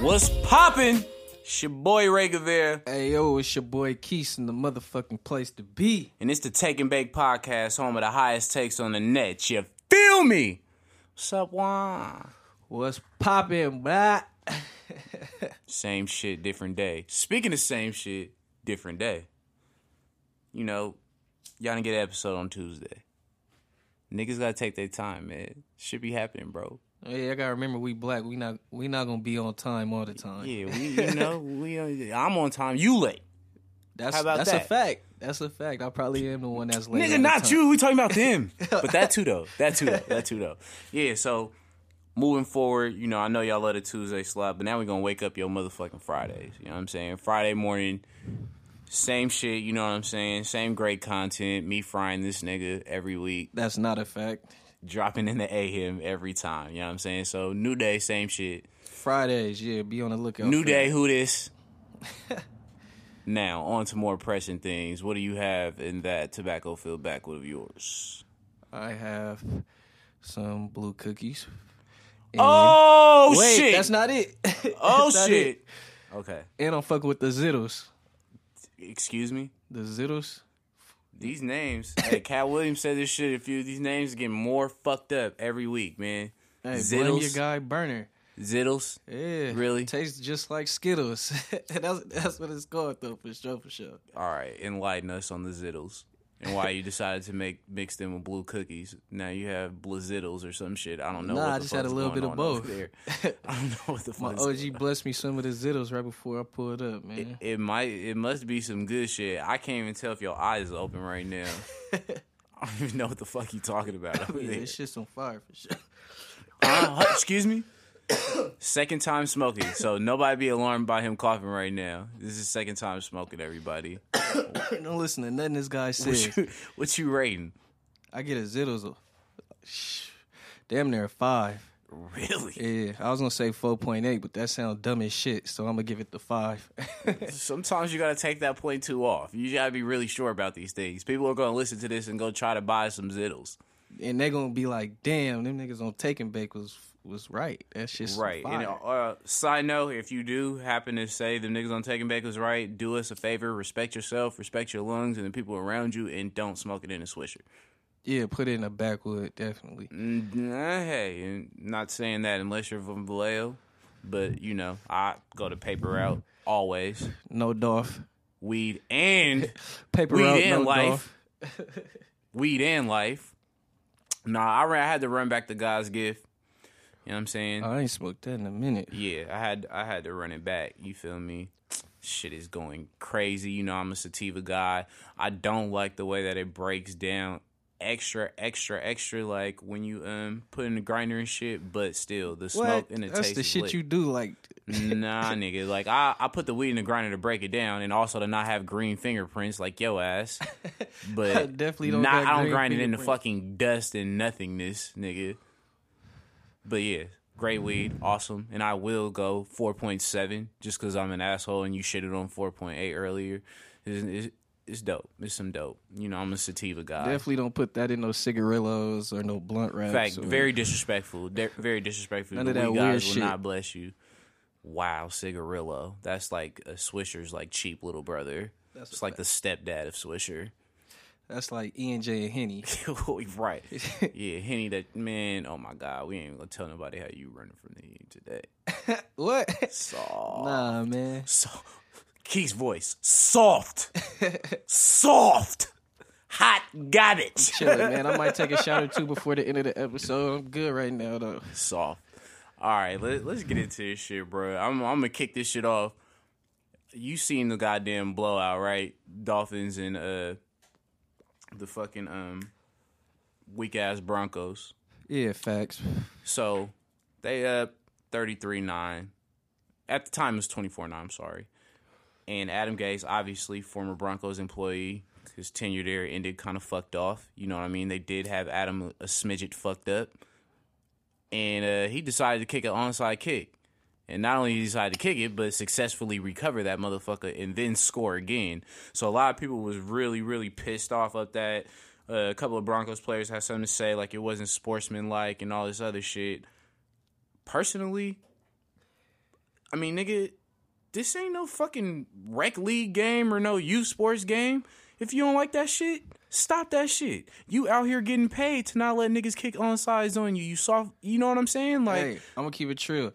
What's poppin'? It's your boy Ray Gavere, Hey yo, it's your boy Keith in the motherfucking place to be. and it's the Take and Bake podcast, home of the highest takes on the net. You feel me? What's up, Juan? What's poppin', blah? Same shit, different day. Speaking of same shit, different day. You know, y'all didn't get an episode on Tuesday. Niggas gotta take their time, man. Should be happening, bro. Hey, I gotta remember we black. We not we not gonna be on time all the time. Yeah, we, you know, we. uh, I'm on time. You late, that's How about that's that? a fact. That's a fact. I probably am the one that's late. nigga. Not you. We talking about them. but that too, though. That too, though. That too, though. Yeah. So moving forward, you know, I know y'all love the Tuesday slot, but now we gonna wake up your motherfucking Fridays. You know what I'm saying? Friday morning, same shit. You know what I'm saying? Same great content. Me frying this nigga every week, That's not a fact. Dropping in the a.m. every time. You know what I'm saying? So new day, same shit. Fridays, yeah, be on the lookout. New day, who this? now, on to more pressing things. What do you have in that tobacco filled backwood of yours? I have some blue cookies. And- Oh wait, shit! that's not it. oh not shit! it. Okay, And I'm fucking with the Zittles. excuse me. The Zittles. These names. hey, Katt Williams said this shit. A few these names get more fucked up every week, man. Hey, blame your guy Burner. Zittles. Yeah, Really? tastes just like Skittles. that's that's what it's called though, for sure, for sure. All right, enlighten us on the Zittles and why you decided to make mix them with blue cookies. Now you have Blizzittles or some shit. I don't know. Nah, I just had a little bit of both. There. I don't know what the My fuck. OG blessed me some of the Zittles right before I pulled up, man. It might. It must be some good shit. I can't even tell if your eyes are open right now. I don't even know what the fuck you talking about. over yeah, there. this shit's on fire for sure. Uh, excuse me. Second time smoking, so nobody be alarmed by him coughing right now. This is second time smoking. Everybody, Don't listen to nothing this guy what says. you, what you rating? I get a Zittles, damn near a five. Really? Yeah, I was gonna say four point eight, but that sounds dumb as shit. So I'm gonna give it the five. Sometimes you gotta take that point two off. You gotta be really sure about these things. People are gonna listen to this and go try to buy some Zittles. and they're gonna be like, "Damn, them niggas on Take and Bake was was right. That's just Right. Fire. And uh, side note, if you do happen to say the niggas on Take and Bake was right, do us a favor, respect yourself, respect your lungs and the people around you, and don't smoke it in a swisher. yeah, put it in a backwood, definitely. Mm, hey, not saying that unless you're from Vallejo, but you know, I go to paper route always. No doff. Weed and Paper weed route, and no life. Weed and life. Nah, I, ran, I had to run back to God's gift. You know what I'm saying? I ain't smoked that in a minute. Yeah, I had I had to run it back. You feel me? Shit is going crazy. You know, I'm a sativa guy. I don't like the way that it breaks down extra, extra, extra. Like when you um put in the grinder and shit, but still the smoke What? and the That's taste. the is shit lit. you do. Like, Nah, nigga. Like I, I put the weed in the grinder to break it down, and also to not have green fingerprints like yo ass. But I definitely don't Not, I don't grind it in the fucking dust and nothingness, nigga. But yeah, great weed, awesome, and I will go four point seven just because I'm an asshole and you shitted on four point eight earlier. It's, it's, it's dope. It's some dope. You know, I'm a sativa guy. definitely don't put that in no cigarillos or no blunt wraps. fact, or- very disrespectful. De- very disrespectful. None the of that weird guys will not bless you. Wow, cigarillo. That's like a Swisher's like cheap little brother. That's it's like the stepdad of Swisher. That's like E and J and Henny. right. Yeah, Henny that man, oh my god, we ain't gonna tell nobody how you running from the heat today. what? Soft. Nah, man. So Keith's voice. Soft. Soft. Hot garbage. Chilling, man. I might take a shot or two before the end of the episode. I'm good right now, though. Soft. All right, let, let's get into this shit, bro. I'm, I'm gonna kick this shit off. You seen the goddamn blowout, right? Dolphins and uh the fucking um weak ass Broncos. Yeah, facts. So they up 33-9. At the time it was 24-9, I'm sorry. And Adam Gase, obviously former Broncos employee, his tenure there ended kind of fucked off. You know what I mean? They did have Adam a smidget fucked up. And uh, he decided to kick an onside kick. And not only decide to kick it, but successfully recover that motherfucker and then score again. So a lot of people was really, really pissed off at that. Uh, a couple of Broncos players had something to say, like it wasn't sportsmanlike and all this other shit. Personally, I mean, nigga, this ain't no fucking rec league game or no youth sports game. If you don't like that shit, stop that shit. You out here getting paid to not let niggas kick on sides on you. You soft, you know what I'm saying? Like, Hey, I'm gonna keep it true.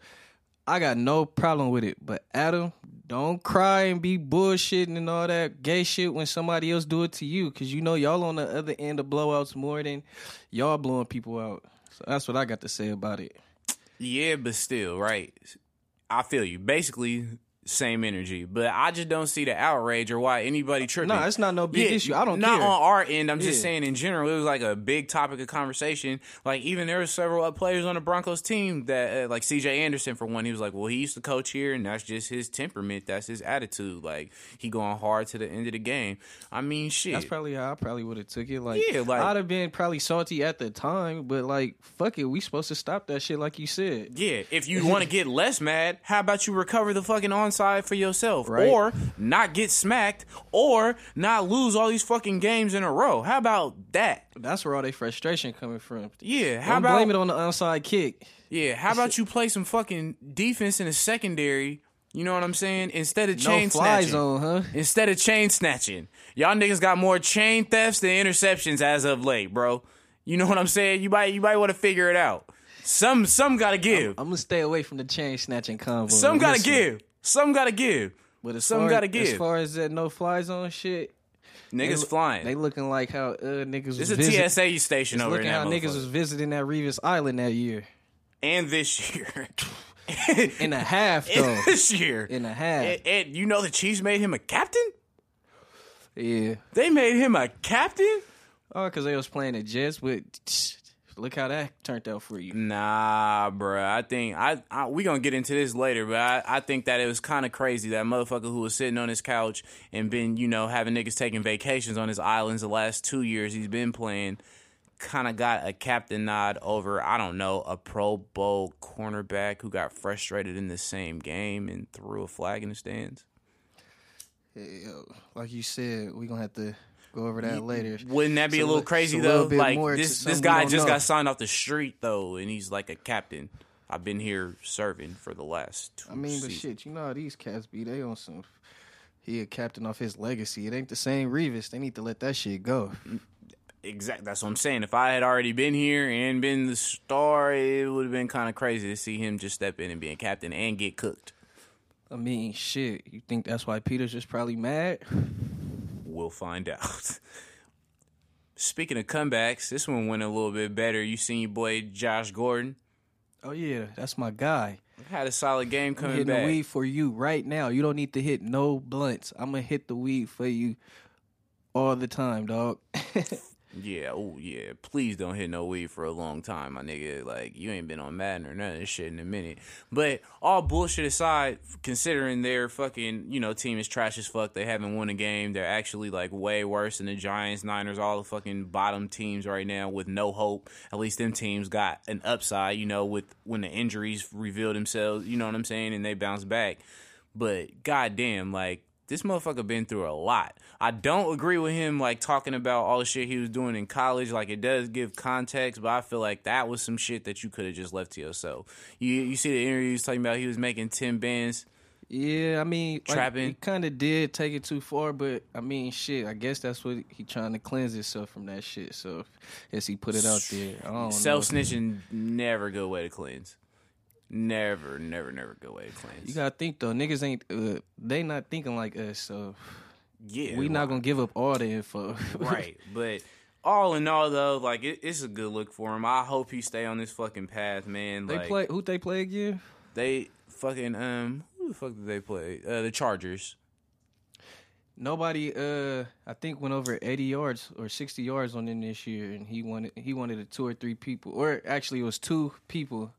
I got no problem with it, but Adam, don't cry and be bullshitting and all that gay shit when somebody else do it to you, cause you know y'all on the other end of blowouts more than y'all blowing people out. So that's what I got to say about it. yeah, but still, right? I feel you. Basically, same energy, but I just don't see the outrage or why anybody tripping. No, it's not no big issue. I don't not care. on our end. I'm just saying in general, it was like a big topic of conversation. Like even there were several players on the Broncos team that, uh, like C.J. Anderson for one, he was like, "Well, he used to coach here, and that's just his temperament. That's his attitude. Like he going hard to the end of the game. I mean, shit. That's probably how I probably would have took it. Like, Yeah, like- I'd have been probably salty at the time, but like, fuck it, we supposed to stop that shit, like you said. Yeah, if you want to get less mad, how about you recover the fucking onside for yourself, Right. or not get smacked, or not lose all these fucking games in a row? How about that? That's where all their frustration coming from. Yeah, how Don't about blame it on the onside kick. yeah? How about you play some fucking defense in the secondary? You know what I'm saying? Instead of chain no snatching, zone, huh? instead of chain snatching, y'all niggas got more chain thefts than interceptions as of late, bro. You know what I'm saying? You might you might want to figure it out. Some some gotta give. I'm gonna stay away from the chain snatching convo. Some gotta give. Some gotta give. But as some far, gotta give. As far as that no fly zone shit, Niggas they, flying. They looking like how uh, niggas was It's a visit- TSA station over looking there. how niggas was visiting that Revis Island that year. and this year. In a half though. this year. In a half. And, and you know the Chiefs made him a captain? yeah. They made him a captain? Oh, because they was playing the Jets, but look how that turned out for you. Nah, bruh. I think I, I we gonna get into this later, but I, I think that it was kind of crazy that motherfucker who was sitting on his couch and been you know having niggas taking vacations on his islands the last two years he's been playing, kind of got a captain nod over I don't know a Pro Bowl cornerback who got frustrated in the same game and threw a flag in the stands. Yeah, like you said, we gonna have to go over that later. Wouldn't that be It's a little crazy little though? bit Like this this guy just know. got signed off the street though, and he's like a captain. I've been here serving for the last two I mean, but seasons. shit, you know how these cats be. They on some. He a captain off his legacy. It ain't the same Revis. They need to let that shit go. Exactly. That's what I'm saying. If I had already been here and been the star, it would have been kind of crazy to see him just step in and be a captain and get cooked. I mean, shit. You think that's why Peters just probably mad? We'll find out. Speaking of comebacks, this one went a little bit better. You seen your boy Josh Gordon Oh yeah, that's my guy. had a solid game I'm coming hitting back. the weed for you right now. You don't need to hit no blunts. I'm gonna hit the weed for you all the time, dog. Yeah, oh yeah. Please don't hit no weed for a long time, my nigga. Like you ain't been on Madden or none of this shit in a minute. But all bullshit aside, considering their fucking you know team is trash as fuck, they haven't won a game. They're actually like way worse than the Giants, Niners, all the fucking bottom teams right now with no hope. At least them teams got an upside, you know, with when the injuries reveal themselves. You know what I'm saying, and they bounce back. But goddamn, like this motherfucker been through a lot. I don't agree with him like talking about all the shit he was doing in college. Like it does give context, but I feel like that was some shit that you could have just left to yourself. You you see the interviews talking about he was making ten bands. yeah, I mean, like, Trapping. he kind of did take it too far, but I mean, shit. I guess that's what he trying to cleanse himself from that shit. So, as he put it out there, I don't Self know. snitching never a good way to cleanse. Never, never, never go way to cleanse. You gotta think though, niggas ain't uh, they not thinking like us, so yeah, we not gonna give up all the info. right. But all in all, though, like it, it's a good look for him. I hope he stay on this fucking path, man. they like, play who they play again? They fucking um. Who the fuck did they play? Uh, the Chargers. Nobody, uh, I think went over eighty yards or sixty yards on him this year, and he wanted he wanted a two or three people, or actually it was two people,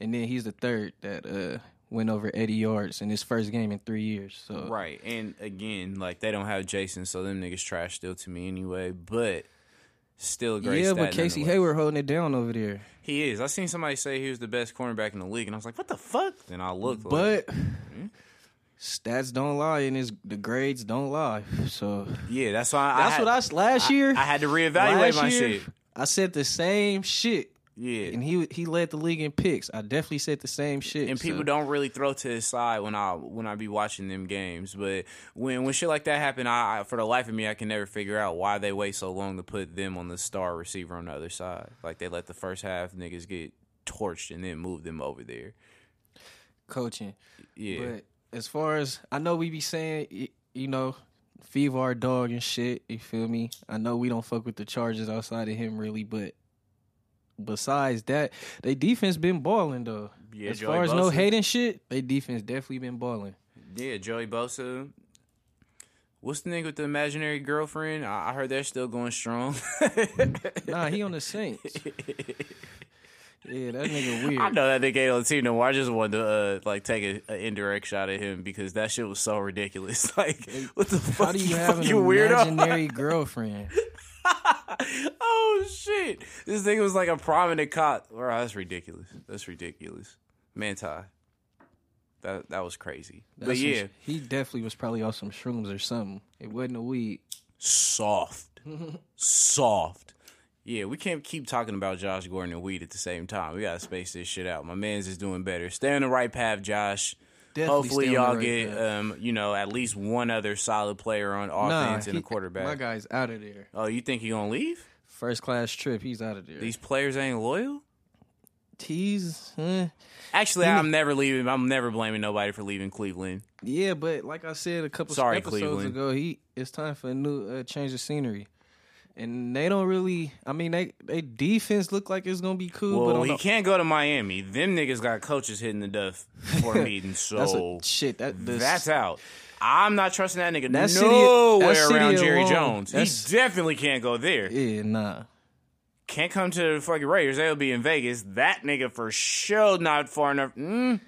and then he's the third that uh went over eighty yards in his first game in three years. So Right. And again, like they don't have Jason, so them niggas trash still to me anyway. But still great. yeah, but Casey. Hayward holding it down over there. He is. I seen somebody say he was the best cornerback in the league, and I was like, what the fuck? Then I looked. like, But stats don't lie, and his the grades don't lie. So yeah, that's why. I that's had, what I last year. I had to reevaluate my year, shit. I said the same shit Yeah. and he he led the league in picks. I definitely said the same shit. and people so- don't really throw to his side when I when I be watching them games. But when when shit like that happen, I, I for the life of me I can never figure out why they wait so long to put them on the star receiver on the other side. Like they let the first half niggas get torched and then move them over there. coaching. Yeah, But as far as I know, we be saying, you know, Fever our dog and shit. You feel me? I know we don't fuck with the Chargers outside of him really, but besides that, they defense been balling though. Yeah, as Joey far as no Bosa. hating shit, they defense definitely been balling. yeah. Joey Bosa. What's the nigga with the imaginary girlfriend? I, I heard they're still going strong. Nah, he on the Saints. Yeah, that nigga weird. I know that nigga ain't on the team no more. I just wanted to uh, like take a, a indirect shot at him because that shit was so ridiculous. Like, what the fuck? How do you have an weirdo? imaginary girlfriend? oh shit! This nigga was like a prominent cop. Bro, that's ridiculous. That's ridiculous. Manti. That that was crazy. but That's some yeah, he definitely was probably off some shrooms or something. It wasn't a weed. soft, soft. Yeah, we can't keep talking about Josh Gordon and weed at the same time. We gotta space this shit out. My man's is doing better. Stay on the right path, Josh. Definitely Hopefully, stay on the y'all right get path. um, you know, at least one other solid player on offense and he- a quarterback. My guy's out of there. Oh, you think he gonna leave? First class trip, he's out of there. These players ain't loyal. He's eh. Actually, I'm never leaving. I'm never blaming nobody for leaving Cleveland. yeah, but like I said a couple Sorry, episodes Cleveland. ago, he it's time for a new uh, change of scenery. And they don't really. I mean, they they defense look like it's gonna be cool, but Well, on he the, can't go to Miami. Them niggas got coaches hitting the duff for a meeting, so that's a, shit. That the, that's out. I'm not trusting that nigga That city- nowhere that city around Jerry alone, Jones. He definitely can't go there. yeah, nah. Can't come to the fucking Raiders. They'll be in Vegas. That nigga for sure not far enough. Mm.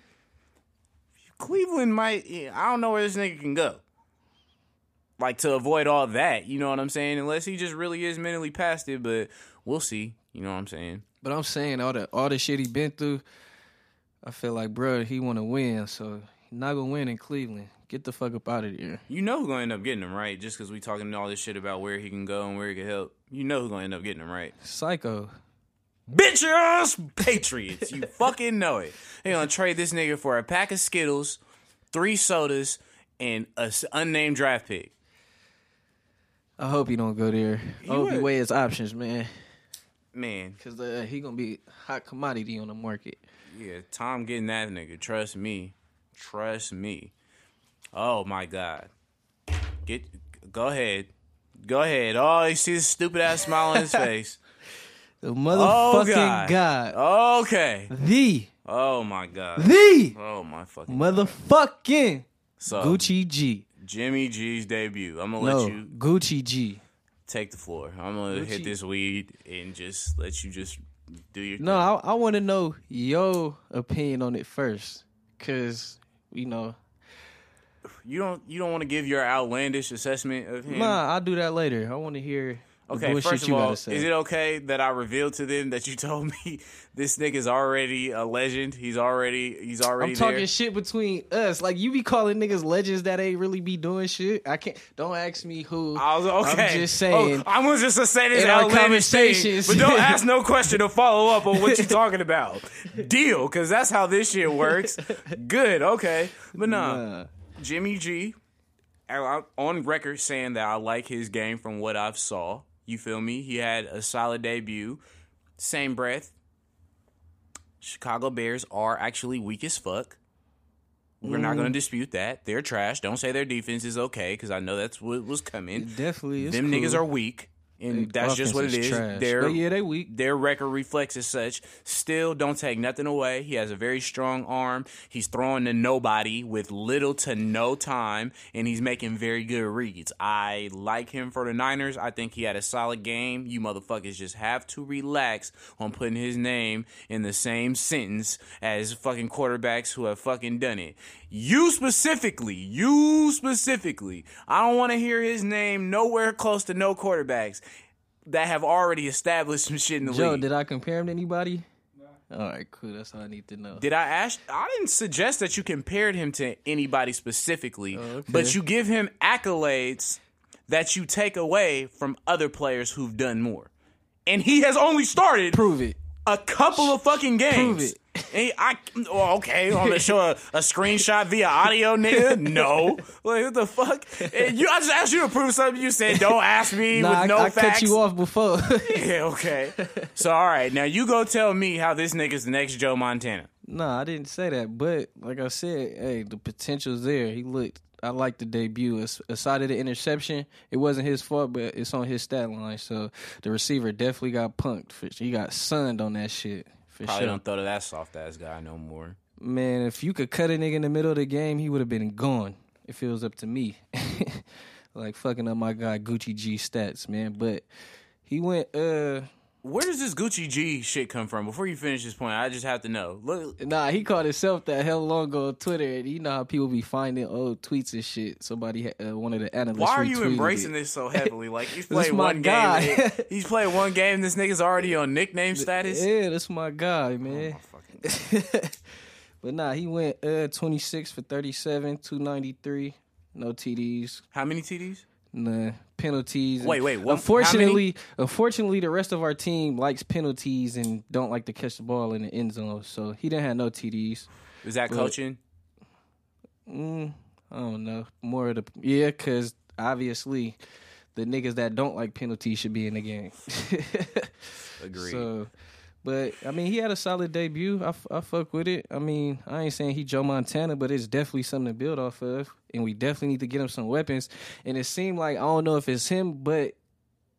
Cleveland might. yeah, I don't know where this nigga can go. Like to avoid all that, you know what I'm saying? Unless he just really is mentally past it, but we'll see. You know what I'm saying? But I'm saying all the all the shit he been through. I feel like, bro, he want to win, so he not gonna win in Cleveland. Get the fuck up out of there. You know who's gonna end up getting him right, just because we talking all this shit about where he can go and where he can help. You know who's gonna end up getting him right. Psycho. Bitch ass Patriots. You fucking know it. They gonna trade this nigga for a pack of Skittles, three sodas, and a unnamed draft pick. I hope he don't go there. I hope he would. weigh his options, man. Man, Cause uh, he gonna be hot commodity on the market. yeah, Tom getting that nigga. Trust me. Trust me. Oh my god. Get go ahead. Go ahead. Oh, you see this stupid ass smile on his face. The Oh motherfucking god. god. Okay. The Oh my god. the Oh my fucking motherfucking so Gucci G. Jimmy G's debut. I'm gonna No, let you Gucci G. take the floor. I'm gonna hit this weed and just let you just do your No, I, I want to know your opinion on it first, cause you know. You don't you don't want to give your outlandish assessment of him. nah, I'll do that later. I want to hear Okay, first of all, is it okay that I revealed to them that you told me this nigga's already a legend? He's already he's already I'm talking there. shit between us. Like you be calling niggas legends that ain't really be doing shit. I can't. Don't ask me who. I was okay. I'm just oh, saying. Oh, I'm gonna just say this in our thing, conversations- but don't ask no question to follow up on what you're talking about. Deal, because that's how this shit works. Good, okay, but nah. Nah. Jimmy G, I- I'm on record saying that I like his game from what I've saw. You feel me? He had a solid debut. Same breath. Chicago Bears are actually weak as fuck. We're not going to mm. dispute that. They're trash. Don't say their defense is okay because I know that's what was coming. Definitely, is Them cool. niggas are weak, and that's just what it is. Trash. They're But yeah, they weak. their record reflects as such. Still, don't take nothing away. He has a very strong arm. He's throwing to nobody with little to no time, and he's making very good reads. I like him for the Niners. I think he had a solid game. You motherfuckers just have to relax on putting his name in the same sentence as fucking quarterbacks who have fucking done it. You specifically, you specifically, I don't want to hear his name nowhere close to no quarterbacks that have already established some shit in the Joe, league. did I compare him to anybody? All right, cool. That's all I need to know. Did I ask? I didn't suggest that you compared him to anybody specifically, oh, okay. but you give him accolades that you take away from other players who've done more. And he has only started Prove it. A couple of fucking games. Prove it. And I oh, okay. I'm gonna show a, a screenshot via audio, nigga. No, like what the fuck? And you, I just asked you to prove something. You said don't ask me Nah, with I, no I facts. cut you off before. Yeah, okay. So all right, now you go tell me how this nigga's the next Joe Montana. nah, I didn't say that. But like I said, hey, the potential's there. He looked. I like the debut. Aside of the interception, it wasn't his fault, but it's on his stat line. So the receiver definitely got punked. For, he got sunned on that shit. For Probably sure. don't throw to that soft ass guy no more. Man, if you could cut a nigga in the middle of the game, he would have been gone. If it was up to me, like fucking up my guy Gucci G stats, man. But he went. uh Where does this Gucci G shit come from? Before you finish this point, I just have to know. Look, Nah, he called himself that hell long ago on Twitter, and you know how people be finding old tweets and shit. Somebody, uh, one of the analysts. why are you embracing it. this so heavily? Like he's played my one guy. game. He's played one game. This nigga's already on nickname status. Yeah, that's my guy, man. Oh, fucking- but nah, he went uh 26 for 37, 293, no TDs, How many TDs? Nah penalties. Wait, wait, what- unfortunately, unfortunately, the rest of our team likes penalties and don't like to catch the ball in the end zone. So he didn't have no TDs. Is that Well, coaching? Mm, I don't know. More of the yeah, because obviously the niggas that don't like penalties should be in the game. Agreed. So, but I mean, he had a solid debut. I, fuck with it. I mean, I ain't saying he Joe Montana, but it's definitely something to build off of, and we definitely need to get him some weapons. And it seemed like I don't know if it's him, but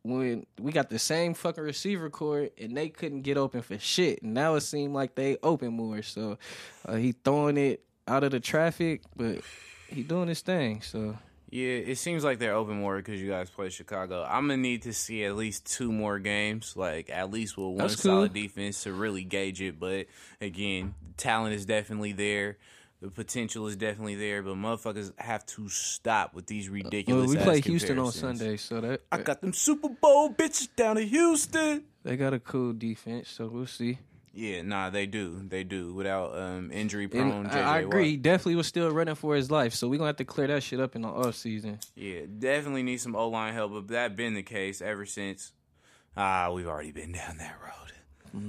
when we got the same fucking receiver core and they couldn't get open for shit, and now it seemed like they open more. So uh, he throwing it out of the traffic, but he doing his thing. So Yeah, it seems like they're open more because you guys play Chicago. I'm gonna need to see at least two more games, like at least with one That's cool. solid defense to really gauge it. But again, talent is definitely there. The potential is definitely there, but motherfuckers have to stop with these ridiculous. well, we play Houston on. Sunday, so that I got them Super Bowl bitches down in Houston. they got a cool defense. So we'll see. Yeah, nah, they do, they do. Without um, injury prone, JJ I, agree. Watt. definitely was still running for his life, so we're gonna have to clear that shit up in the off season. Yeah, definitely need some O line help, but that been the case ever since. Ah, we've already been down that road.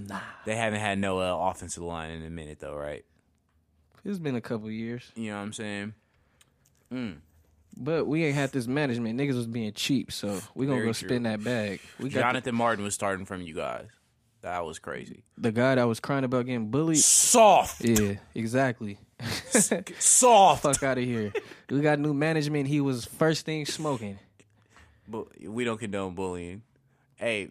Nah, They haven't had no uh, offensive line in a minute though, right? it's been a couple years, You know what I'm saying? Mm. but we ain't had this management. Niggas was being cheap, so we gonna Very go true. spend that bag. We got Jonathan Martin was starting from you guys. That was crazy. the guy that was crying about getting bullied. Soft, Yeah, exactly. soft. Fuck out of here. We got new management. He was first thing smoking. But we don't condone bullying. Hey,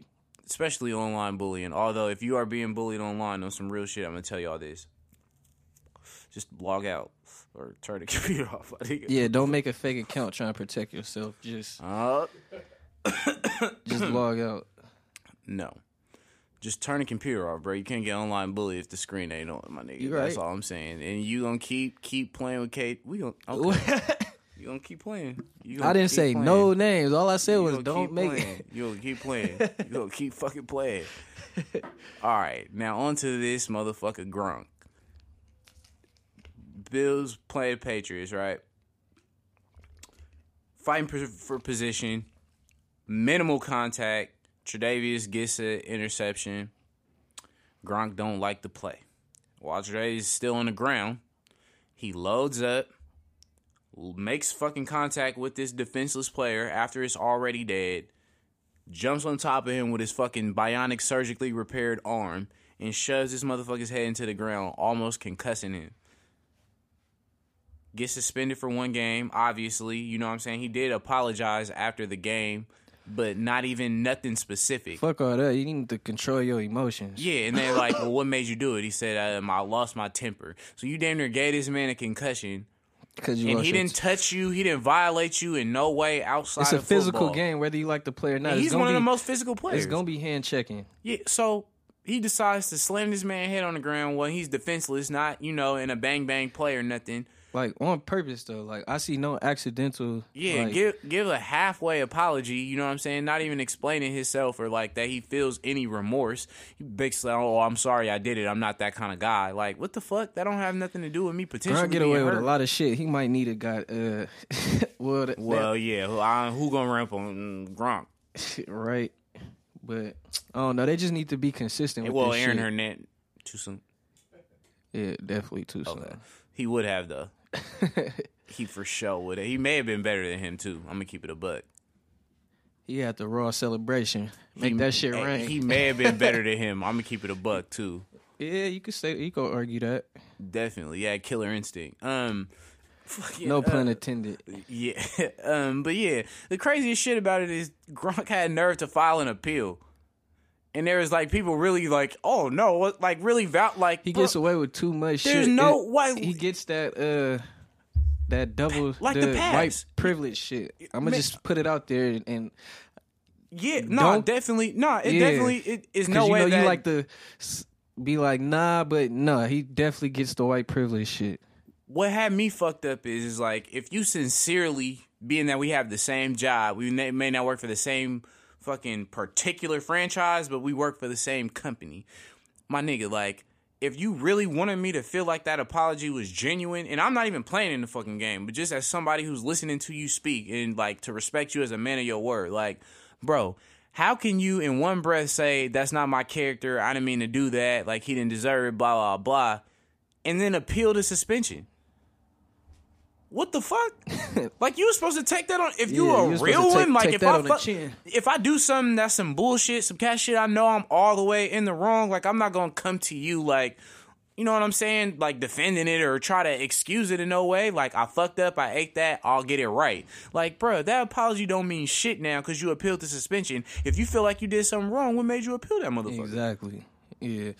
especially online bullying. Although if you are being bullied online on some real shit, I'm gonna tell y'all this. Just log out or turn the computer off. Yeah, don't make a fake account trying to protect yourself. Just Uh, just log out. no. Just turn the computer off, bro. You can't get online bully if the screen ain't on, my nigga. You That's all I'm saying. And you gonna keep keep playing with Kate. We gonna okay. you gonna keep playing. Gonna I didn't say playing. no names. All I said You was don't make playing. it. You gonna keep playing. You gonna keep fucking playing. All right, now on to this motherfucker Gronk. Bills playing Patriots, right? Fighting for position, minimal contact. Tre'Davious gets an interception. Gronk don't like the play. While Tre'Davious is still on the ground, he loads up, makes fucking contact with this defenseless player after it's already dead, jumps on top of him with his fucking bionic surgically repaired arm, and shoves this motherfucker's head into the ground, almost concussing him. Gets suspended for one game, obviously. You know what I'm saying? He did apologize after the game, but not even nothing specific. Fuck all that. You need to control your emotions. Yeah, and they're like, well, what made you do it? He said, um, I lost my temper. So you damn near gave this man a concussion, Because you and he didn't touch you. He didn't violate you in no way outside of It's a physical football. game, whether you like the player or not. And he's one of the most physical players. It's gonna be hand checking. Yeah, so he decides to slam this man head on the ground when he's defenseless, not, you know, in a bang bang play or nothing. Like on purpose though. Like I see no accidental. Yeah, like, give give a halfway apology, you know what I'm saying? Not even explaining himself or like that he feels any remorse. He basically, oh, I'm sorry I did it. I'm not that kind of guy. Like, what the fuck? That don't have nothing to do with me potentially. Get away with hurt. a lot of shit. He might need a guy. Uh, well, that, Well, yeah, who, I, who gonna ramp on Gronk? right. But I don't know. They just need to be consistent with well, Aaron shit. Hernandez too soon. Yeah, definitely too soon. He would have though. He for sure would. have. He may have been better than him too. I'm gonna keep it a buck. He had the raw celebration. Make He- that shit eh, rain. He may have been better than him. I'm gonna keep it a buck too. yeah, you could say you could argue that. Definitely, yeah. Killer instinct. Um, fucking, No uh, pun intended. Yeah, um, but yeah, the craziest shit about it is Gronk had nerve to file an appeal, and there was like people really like, oh no, like really val- like He bro, gets away with too much shit. There's no It- way- he gets that uh that double Like the, the white privilege shit. I'm gonna Man- just put it out there and yeah, no, Don't- definitely, no, it Yeah. definitely it is no you way know that you like to be like nah, but nah, he definitely gets the white privilege shit. what had me fucked up is, is like if you sincerely being that we have the same job we may, may not work for the same fucking particular franchise but we work for the same company. My nigga like if you really wanted me to feel like that apology was genuine and i'm not even playing in the fucking game but just as somebody who's listening to you speak and like to respect you as a man of your word like bro how can you in one breath say that's not my character. I didn't mean to do that. Like he didn't deserve it blah blah blah and then appeal the suspension what the fuck? like you were supposed to take that on if you Yeah, a real to take- one. Like take if I on the fuck, chin. if I do something that's some bullshit, some cat shit, I know I'm all the way in the wrong. Like I'm not gonna come to you like, you know what I'm saying, like defending it or try to excuse it in no way. Like I fucked up, I ate that, I'll get it right. Like, bro, that apology don't mean shit now because you appealed the suspension. If you feel like you did something wrong, what made you appeal that motherfucker? Exactly. Yeah.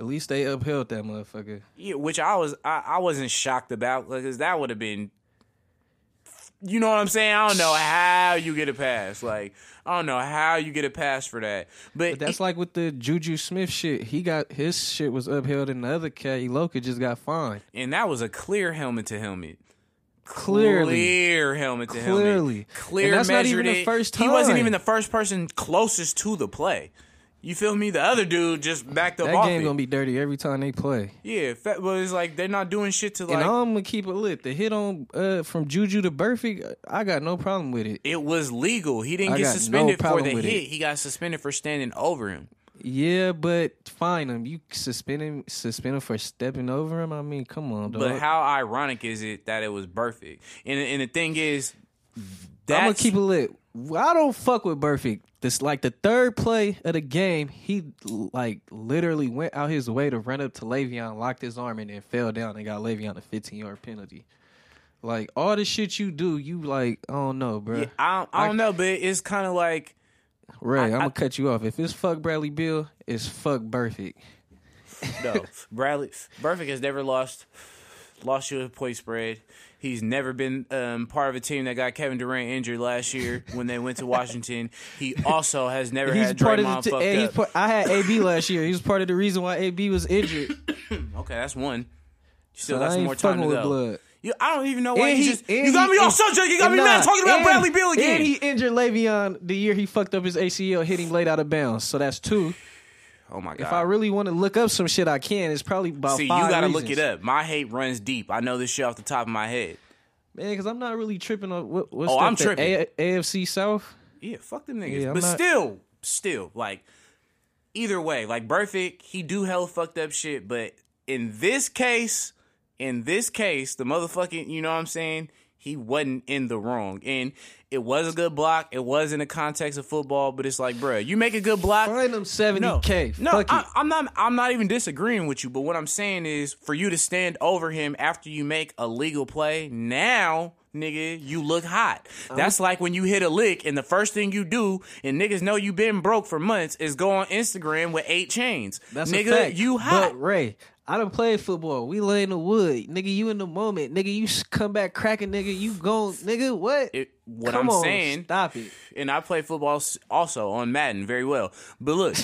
At least they upheld that motherfucker. Yeah, which I was I, I wasn't shocked about because that would have been you know what I'm saying? I don't know how you get a pass. Like I don't know how you get a pass for that. But, But that's like with the Juju Smith shit. He got his shit was upheld, and the other cat, Iloka, just got fined. and that was a clear helmet to helmet. Clearly, Clear helmet to helmet. Clearly. Clear And that's not even the it. first He wasn't even the first person closest to the play. You feel me? The other dude just backed up that off game it. gonna be dirty every time they play. yeah, fa- but it's like they're not doing shit to and. I'm gonna keep it lit. The hit on uh, from Juju to Burfict, I got no problem with it. it was legal. He didn't I get got no suspended for the hit. it. He got suspended for standing over him. Yeah, but fine him. You suspend him, suspend him for stepping over him. I mean, come on, dog. But how ironic is it that it was perfect? And and the thing is, I'm gonna keep it lit. I don't fuck with Burfict. This like the third play of the game, he like literally went out his way to run up to Le'Veon, locked his arm, and then fell down and got Le'Veon a 15 yard penalty. Like all the shit you do, you like I don't know, bro. Yeah, I don't, I don't know, but it's kind of like Ray, I- I'm gonna cut you off. If it's fuck Bradley Beal, it's fuck Burfict. no. Bradley Burfict has never lost lost you a point spread. He's never been um, part of a team that got Kevin Durant injured last year when they went to Washington. He also has never He's had part Draymond of the. fucked T- he's up. part, I had AB last year. He was part of the reason why AB was injured. okay, that's one. You still So got I some ain't more time to with go. blood. You, I don't even know why And he- just you got me and- subject. You got me mad nah, talking about and- Bradley Beal again. And he injured Le'Veon the year he fucked up his ACL, hitting late out of bounds. So that's two. Oh my god! If I really want to look up some shit, I can. It's probably about See, you gotta reasons. look it up. My hate runs deep. I know this shit off the top of my head. man. Because I'm not really tripping on what, what's Oh, that, I'm tripping. A- AFC South. Yeah, fuck them niggas. Yeah, but not- still, still, like, either way, like Burfict, he do hell fucked up shit. But in this case, in this case, the motherfucking, you know what I'm saying? He wasn't in the wrong, and it was a good block. It was in the context of football, but it's like, bruh, you make a good block. Find them 70K. no, Fuck I, I'm, not. I'm not even disagreeing with you. But what I'm saying is, for you to stand over him after you make a legal play, now, nigga, you look hot. That's like when you hit a lick, and the first thing you do, and niggas know you been broke for months, is go on Instagram with eight chains. That's nigga, you hot. But Ray, I don't play football. We lay in the wood, nigga. You in the moment, nigga. You come back cracking, nigga. You go, nigga. What? It- what Come I'm on, saying, stop it. and I play football also on Madden very well. But look,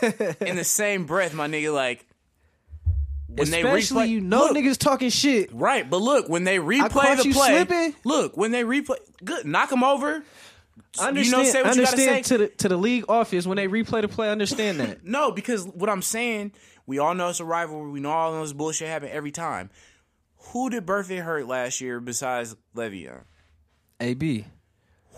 in the same breath, my nigga, like when Especially they replay, you know look, niggas talking shit. Right, but look, when they replay the you play, slipping. look, when they replay, good, knock them over. I You know, understand. say what you gotta understand say. to the to the league office when they replay the play. I understand that. No, because what I'm saying, we all know it's a rivalry. We know all this bullshit happen every time. Who did Burfict hurt last year besides Le'Veon? AB.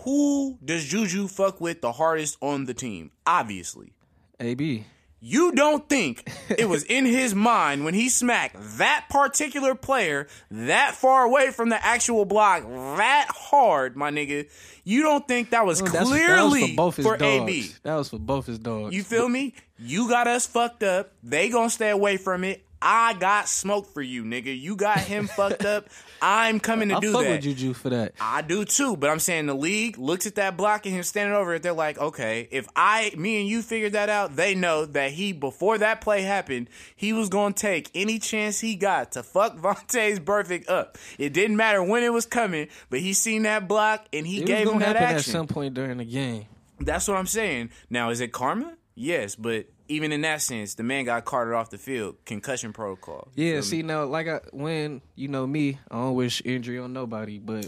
Who does Juju fuck with the hardest on the team? Obviously. AB. You don't think it was in his mind when he smacked that particular player that far away from the actual block that hard, my nigga. You don't think that was That's- that was clearly for for. AB. That was for both his dogs. You feel me? You got us fucked up. They gonna stay away from it. I got smoke for you, nigga. You got him fucked up. I'm coming to I do fuck that. with Juju for that. I do too, but I'm saying the league looks at that block and him standing over it. They're like, okay, if I, me and you figured that out, they know that he, before that play happened, he was going to take any chance he got to fuck Vontaze Burfict up. It didn't matter when it was coming, but he seen that block and he It gave him that action. at some point during the game. That's what I'm saying. Now, is it karma? Yes, but even in that sense, the man got carted off the field, concussion protocol. Yeah, see now, like I when you know me, I don't wish injury on nobody, but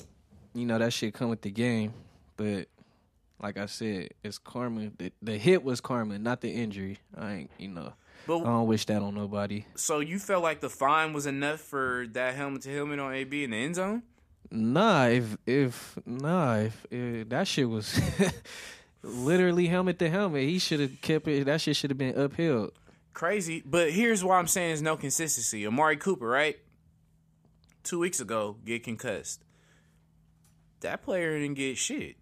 you know that shit come with the game. But like I said, it's karma. The, the hit was karma, not the injury. I ain't, you know, But I don't wish that on nobody. so you felt like the fine was enough for that helmet to helmet on AB in the end zone? Nah, if if nah, if, if that shit was literally helmet to helmet, he should have kept it. That shit should have been upheld. crazy. But here's why I'm saying there's no consistency. Amari Cooper, right? Two weeks ago, get concussed. That player didn't get shit.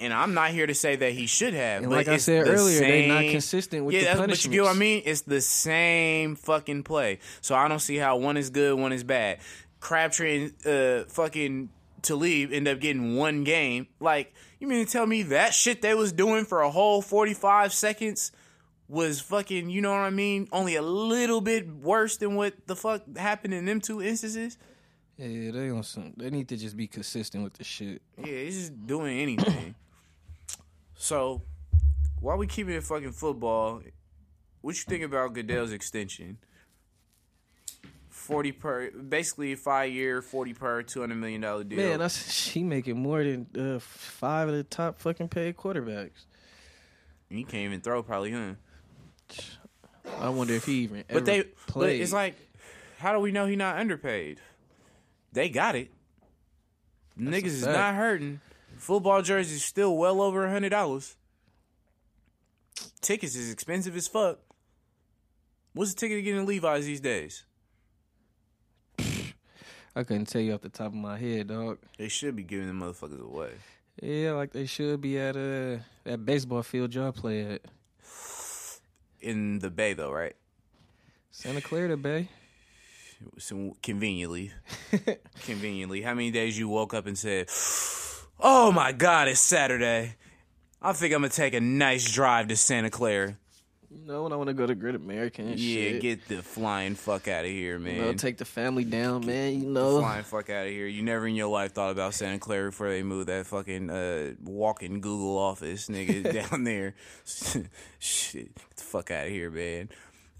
And I'm not here to say that he should have. And but like I said earlier, they're not consistent with yeah, the that's- but you get what I mean? It's the same fucking play. So I don't see how one is good, one is bad. Crabtree and uh, fucking Talib end up getting one game. Like, you mean to tell me that shit they was doing for a whole 45 seconds was fucking, you know what I mean? Only a little bit worse than what the fuck happened in them two instances? Yeah, they on some. They need to just be consistent with the shit. Yeah, he's just doing anything. so, while we keeping it fucking football, what you think about Goodell's extension? Forty per, basically five year, forty per, two hundred million dollar deal. Man, that's she making more than uh, five of the top fucking paid quarterbacks. he can't even throw, probably, huh? I wonder if he even. But ever they, but it's like, how do we know he not underpaid? They got it. Niggas is not hurting. Football jerseys still well over a hundred dollars. Tickets is expensive as fuck. What's the ticket to get in Levi's these days? I couldn't tell you off the top of my head, dog. They should be giving them motherfuckers away. Yeah, like they should be at uh that baseball field y'all play at In the Bay, though, right? Santa Clara to Bay. So conveniently, conveniently. How many days you woke up and said, "Oh my God, it's Saturday. I think I'm gonna take a nice drive to Santa Clara." You know when I want to go to Great American and Yeah, shit. get the flying fuck out of here, man. you know, take the family down, man. You know, flying fuck out of here. You never in your life thought about Santa Clara before they moved that fucking uh, walking Google office nigga down there. Shit, get the fuck out of here, man.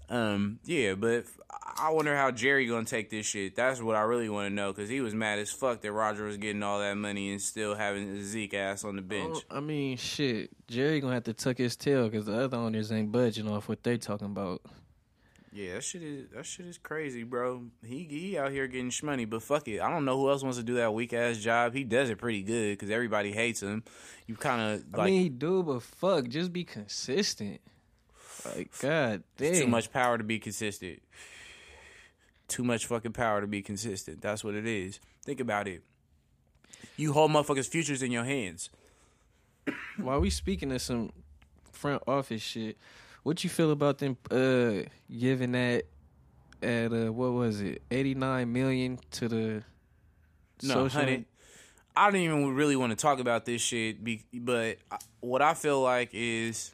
Um, yeah, but I wonder how Jerry gonna take this shit. That's what I really want to know because he was mad as fuck that Roger was getting all that money and still having his Zeke ass on the oh, bench. Oh, I mean, shit. Jerry gonna have to tuck his tail because the other owners ain't budging off what they talking about. Yeah, that shit is that shit is crazy, bro. He he out here getting shmoney, but fuck it. I don't know who else wants to do that weak ass job. He does it pretty good because everybody hates him. You kind of like I mean, he do, but fuck, just be consistent. Like, god damn. too much power to be consistent. Too much fucking power to be consistent. That's what it is. Think about it. You hold motherfuckers' futures in your hands. While we speaking of some front office shit, what you feel about them uh giving that at uh what was it, eighty nine million to the No, social honey. I don't even really want to talk about this shit, be, but what I feel like is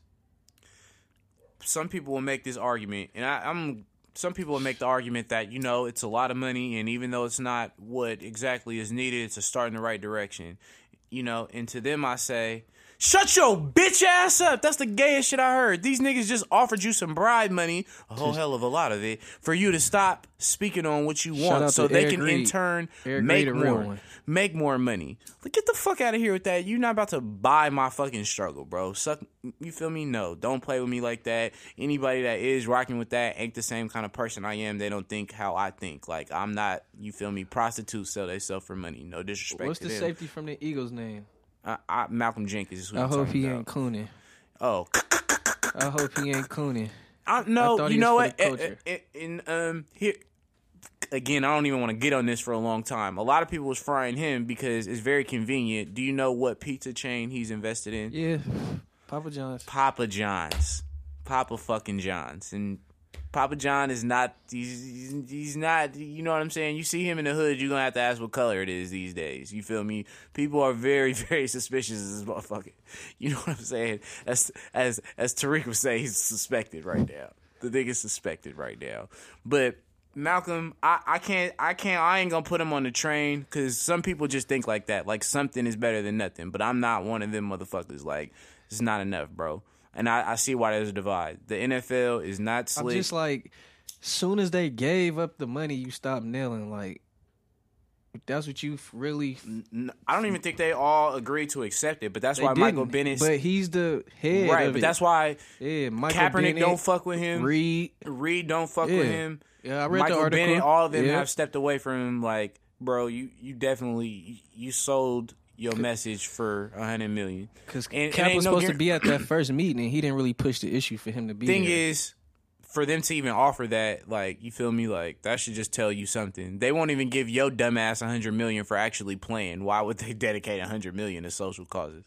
some people will make this argument, and I, I'm some people will make the argument that you know it's a lot of money, and even though it's not what exactly is needed, it's a start in the right direction. You know, and to them I say, shut your bitch ass up. That's the gayest shit I heard. These niggas just offered you some bribe money, a whole hell of a lot of it, for you to stop speaking on what you want, so they Eric can in turn Eric make Reid, more one. make more money. Like, get the fuck out of here with that. You're not about to buy my fucking struggle, bro. Suck, you feel me? No, don't play with me like that. Anybody that is rocking with that ain't the same kind of person I am. They don't think how I think. Like, I'm not. You feel me? Prostitutes sell themselves for money. No disrespect. What's to the them. safety from the Eagles name? Uh, I, Malcolm Jenkins is who I I'm hope he about. ain't cooning. Oh, I hope he ain't cooning. I, no, thought you know what? culture. uh, uh, And um, here again, I don't even want to get on this for a long time. A lot of people was frying him because it's very convenient. Do you know what pizza chain he's invested in? Yeah, Papa John's. Papa John's, Papa fucking John's, and Papa John is not. He's, he's not. You know what I'm saying? You see him in the hood, you're gonna have to ask what color it is these days. You feel me? People are very very suspicious of this motherfucker. You know what I'm saying? As as as Tariq would say, he's suspected right now. The nigga's suspected right now, but. Malcolm, I, I can't, I can't, I ain't gonna put him on the train because some people just think like that, like something is better than nothing. But I'm not one of them motherfuckers. Like it's not enough, bro. And I, I see why there's a divide. The NFL is not I'm just like, soon as they gave up the money, you stopped kneeling. Like, that's what you really. I don't even think they all agreed to accept it. But that's why Michael Bennett, But he's the head. right? But it. that's why yeah. Michael Kaepernick Bennett, don't fuck with him. Reid. Reid don't fuck Yeah. with him. Yeah, I read Michael the article. Bennett, all of them Yeah. have stepped away from him. Like, bro, you you definitely you sold your message for a hundred million. Because Cap was no supposed guar- to be at that first meeting, and he didn't really push the issue for him to be thing is for them to even offer that like you feel me? Like that should just tell you something. They won't even give your dumbass a hundred million for actually playing. Why would they dedicate a hundred million to social causes?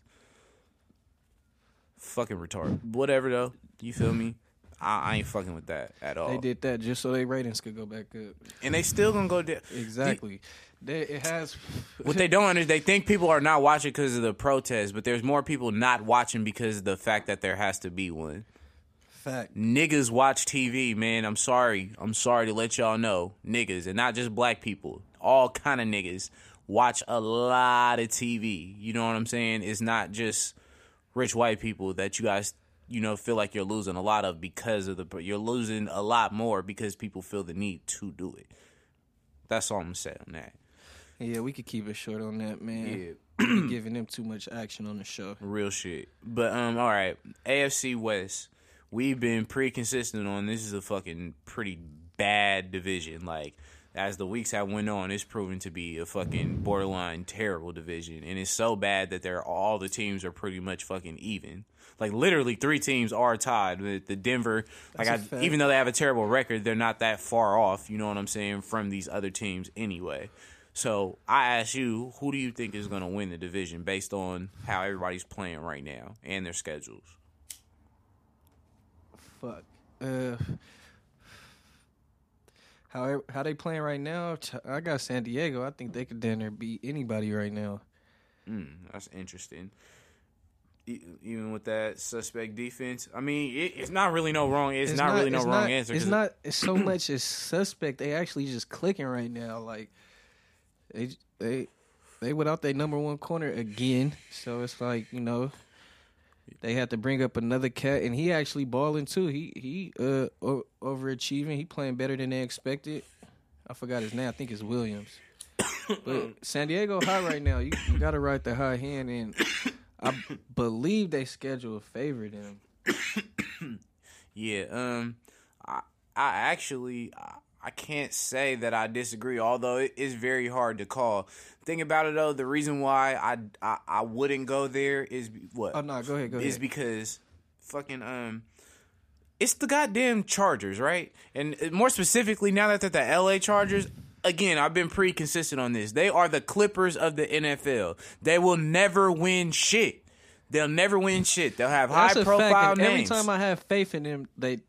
Fucking retarded whatever though. You feel me? I, I ain't fucking with that at all. They did that just so their ratings could go back up. and they still gonna go down Exactly. They, it has. what they don't understand they think people are not watching because of the protest but there's more people not watching because of the fact that there has to be one fact. niggas watch TV, man. I'm sorry. I'm sorry to let y'all know. Niggas, and not just black people. All kind of niggas watch a lot of TV. You know what I'm saying? It's not just rich white people that you guys, you know, feel like you're losing a lot of because of the you're losing a lot more because people feel the need to do it. That's all I'm gonna on that. Yeah, we could keep it short on that, man. Yeah. Giving them too much action on the show. Real shit. But um, all right, AFC West. We've been pretty consistent on this is a fucking pretty bad division. Like as the weeks have went on, it's proven to be a fucking borderline terrible division, and it's so bad that they're all the teams are pretty much fucking even. Like literally, three teams are tied. The, the Denver, like I, even though they have a terrible record, they're not that far off. You know what I'm saying from these other teams anyway. So I ask you, who do you think is going to win the division based on how everybody's playing right now and their schedules? Fuck. Uh, how how they playing right now? I got San Diego. I think they could damn near beat anybody right now. Mm, that's interesting. Even with that suspect defense, I mean, it, it's not really no wrong. It's, not, really no it's wrong not- answer. It's not it's so much as suspect. They actually just clicking right now. Like they they they without their number one corner again. So it's like you know they had to bring up another cat, and he actually balling too. He he uh o- overachieving. He playing better than they expected. I forgot his name. I think it's Williams. but San Diego high right now. You, you got to ride the high hand, and I believe they schedule a favor them. Yeah, um, I, I actually, I, I can't say that I disagree. Although it is very hard to call. Thing about it though, the reason why I, I, I wouldn't go there is what Oh no, go ahead, go ahead. is because fucking um it's the goddamn Chargers, right? And uh, more specifically, now that they're the LA Chargers, again, I've been pretty consistent on this. They are the Clippers of the NFL. They will never win shit. They'll never win shit. They'll have That's high profile fact. names. Every time I have faith in them, they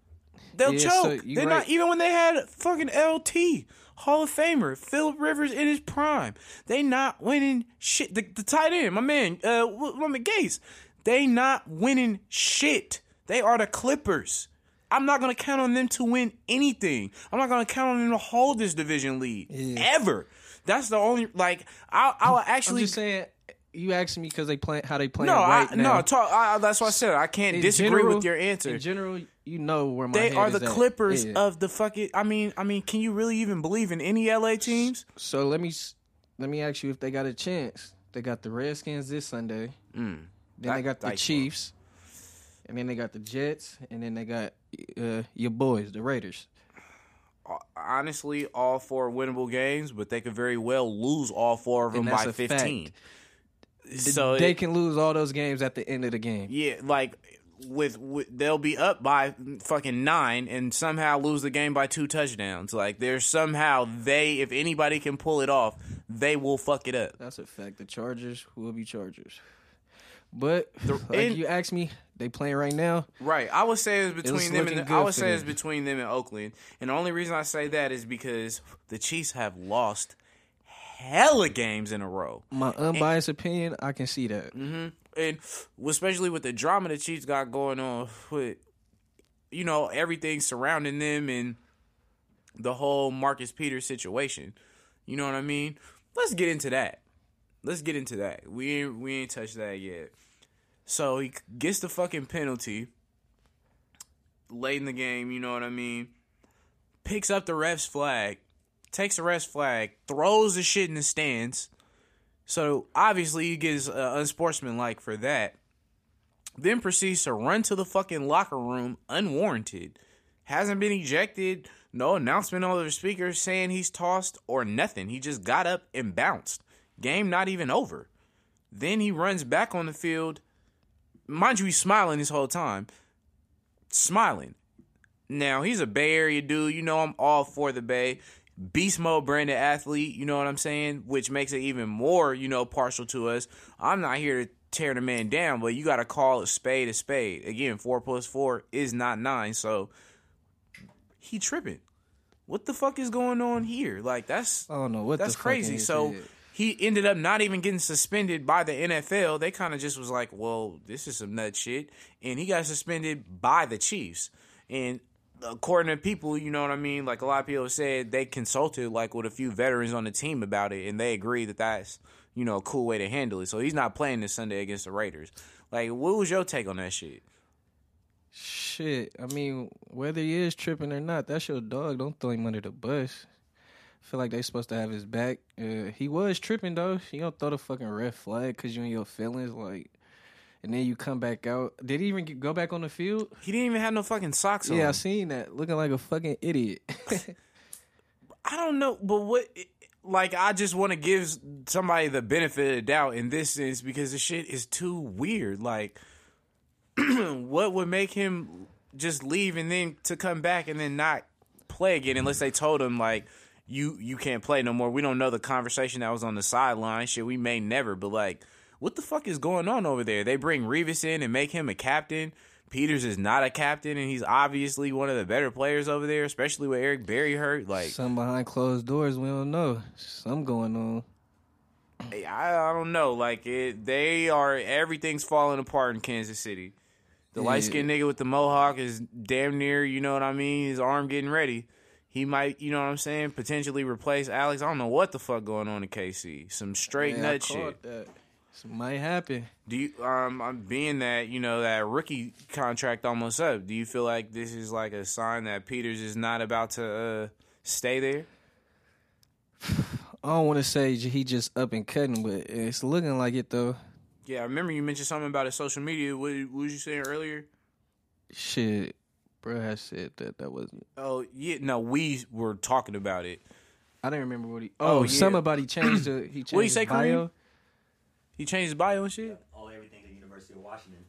They'll Yeah, choke. you They're right. not even when they had fucking LT Hall of Famer Philip Rivers in his prime. They not winning shit. The, the tight end, my man, uh, my man Gates. They not winning shit. They are the Clippers. I'm not gonna count on them to win anything. I'm not gonna count on them to hold this division lead Yeah. ever. That's the only like I I will I'm actually just saying. You asking me because they play how they playing no right I, now. no talk. I, that's what I said. I can't In disagree general- with your answer. In general, you know where my They are the. Clippers Yeah. of the fucking. I mean, I mean, can you really even believe in any LA teams? So let me let me ask you if they got a chance. They got the Redskins this Sunday. Mm. Then they got the Chiefs, and then they got the Jets, and then they got uh, your boys, the Raiders. Honestly, all four winnable games, but they could very well lose all four of them by fifteen. fact. So they it- can lose all those games at the end of the game. Yeah, like with, with they'll be up by fucking nine and somehow lose the game by two touchdowns. Like there's somehow they, if anybody can pull it off, they will fuck it up. That's a fact. The Chargers will be Chargers. But like and- you asked me, they playing right now. Right. I would say it's between them and I would say it's between them and Oakland. And the only reason I say that is because the Chiefs have lost hella games in a row. My unbiased opinion, I can see that. Mm-hmm. and especially with the drama the Chiefs got going on with, you know, everything surrounding them and the whole Marcus Peters situation. You know what I mean? Let's get into that. Let's get into that. We ain't we ain't touched that yet. So he gets the fucking penalty late in the game. You know what I mean? Picks up the ref's flag, takes the ref's flag, throws the shit in the stands. So obviously he gets uh, unsportsmanlike for that. Then proceeds to run to the fucking locker room unwarranted. Hasn't been ejected. No announcement on the speaker saying he's tossed or nothing. He just got up and bounced. Game not even over. Then he runs back on the field. Mind you, he's smiling this whole time. Smiling. Now he's a Bay Area dude. You know I'm all for the Bay. Beast mode branded athlete. You know what I'm saying? Which makes it even more, you know, partial to us. I'm not here to tear the man down, but you got to call a spade a spade. Again, four plus four is not nine, so he tripping. What the fuck is going on here? Like that's I don't know what that's the crazy. So he ended up not even getting suspended by the NFL. They kind of just was like, "Well, this is some nut shit," and he got suspended by the Chiefs. And according to people, you know what I mean. Like a lot of people said, they consulted like with a few veterans on the team about it, and they agree that that's you know a cool way to handle it. So he's not playing this Sunday against the Raiders. Like, what was your take on that shit? Shit, I mean, whether he is tripping or not, that's your dog. Don't throw him under the bus. Feel like they supposed to have his back. Uh, he was tripping though. You don't throw the fucking red flag because you in your feelings, like, and then you come back out. Did he even get, go back on the field? He didn't even have no fucking socks on. Yeah, I seen that. Looking like a fucking idiot. I don't know, but what? Like, I just want to give somebody the benefit of the doubt in this sense because the shit is too weird. Like, what would make him just leave and then to come back and then not play again unless they told him like you you can't play no more. We don't know the conversation that was on the sideline. Shit, we may never, but like, what the fuck is going on over there? They bring Revis in and make him a captain. Peters is not a captain, and he's obviously one of the better players over there, especially with Eric Berry hurt. Like, Something behind closed doors we don't know. Something going on. I, I don't know. Like it, they are everything's falling apart in Kansas City. The Yeah. light skinned nigga with the mohawk is damn near, you know what I mean. His arm getting ready. He might, you know what I'm saying, potentially replace Alex. I don't know what the fuck going on in KC. Some straight I nut shit. That. It might happen. Do you, um, I'm being that you know that rookie contract almost up. Do you feel like this is like a sign that Peters is not about to uh, stay there? I don't want to say he just up and cutting, but it's looking like it though. Yeah, I remember you mentioned something about his social media. What, what was you saying earlier? Shit, bro has said that that wasn't. Oh yeah, no, we were talking about it. I didn't remember what he. Oh, Oh, yeah. somebody changed the. He changed he his say, bio. Kareem? He changed his bio and shit. Oh, everything at the University of Washington.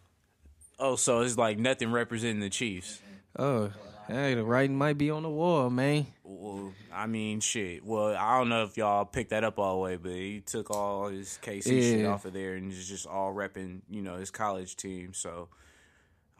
Oh, so it's like nothing representing the Chiefs. Oh, hey, the writing might be on the wall, man. Well, I mean, shit. Well, I don't know if y'all picked that up all the way, but he took all his KC shit off of there and is just all repping, you know, his college team. So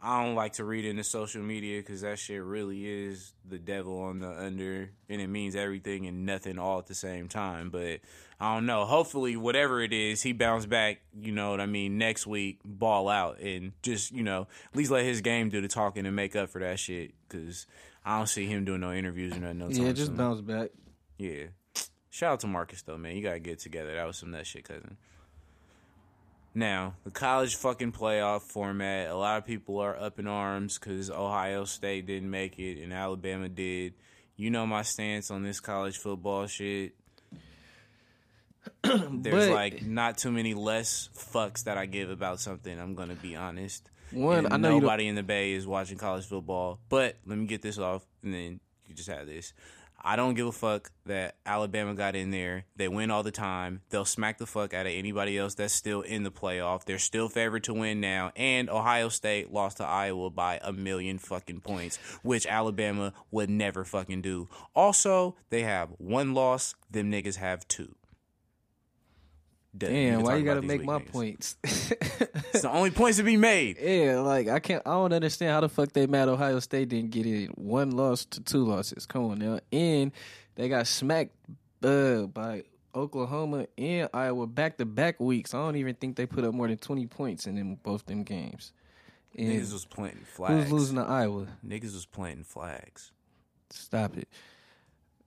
I don't like to read into social media because that shit really is the devil on the under, and it means everything and nothing all at the same time. But I don't know. Hopefully, whatever it is, he bounce back. You know what I mean? Next week, ball out and just you know at least let his game do the talking and make up for that shit. Because I don't see him doing no interviews or nothing. No Yeah, just soon. bounce back. Yeah. Shout out to Marcus though, man. You gotta get together. That was some nut shit, cousin. Now, the college fucking playoff format, a lot of people are up in arms because Ohio State didn't make it and Alabama did. You know my stance on this college football shit. There's But- like not too many less fucks that I give about something. I'm gonna be honest. One, And I know nobody in the Bay is watching college football. But let me get this off, and then you just have this. I don't give a fuck that Alabama got in there. They win all the time. They'll smack the fuck out of anybody else that's still in the playoff. They're still favored to win now. And Ohio State lost to Iowa by a million fucking points, which Alabama would never fucking do. Also, they have one loss. Them niggas have two. Damn, why you gotta make my points? It's the only points to be made. yeah, like I can't. I don't understand how the fuck they mad Ohio State didn't get in. One loss to two losses. Come on now, and they got smacked uh, by Oklahoma and Iowa back to back weeks. I don't even think they put up more than twenty points in them both them games. And Niggas was planting flags. who's losing to Iowa? Niggas was planting flags. Stop it.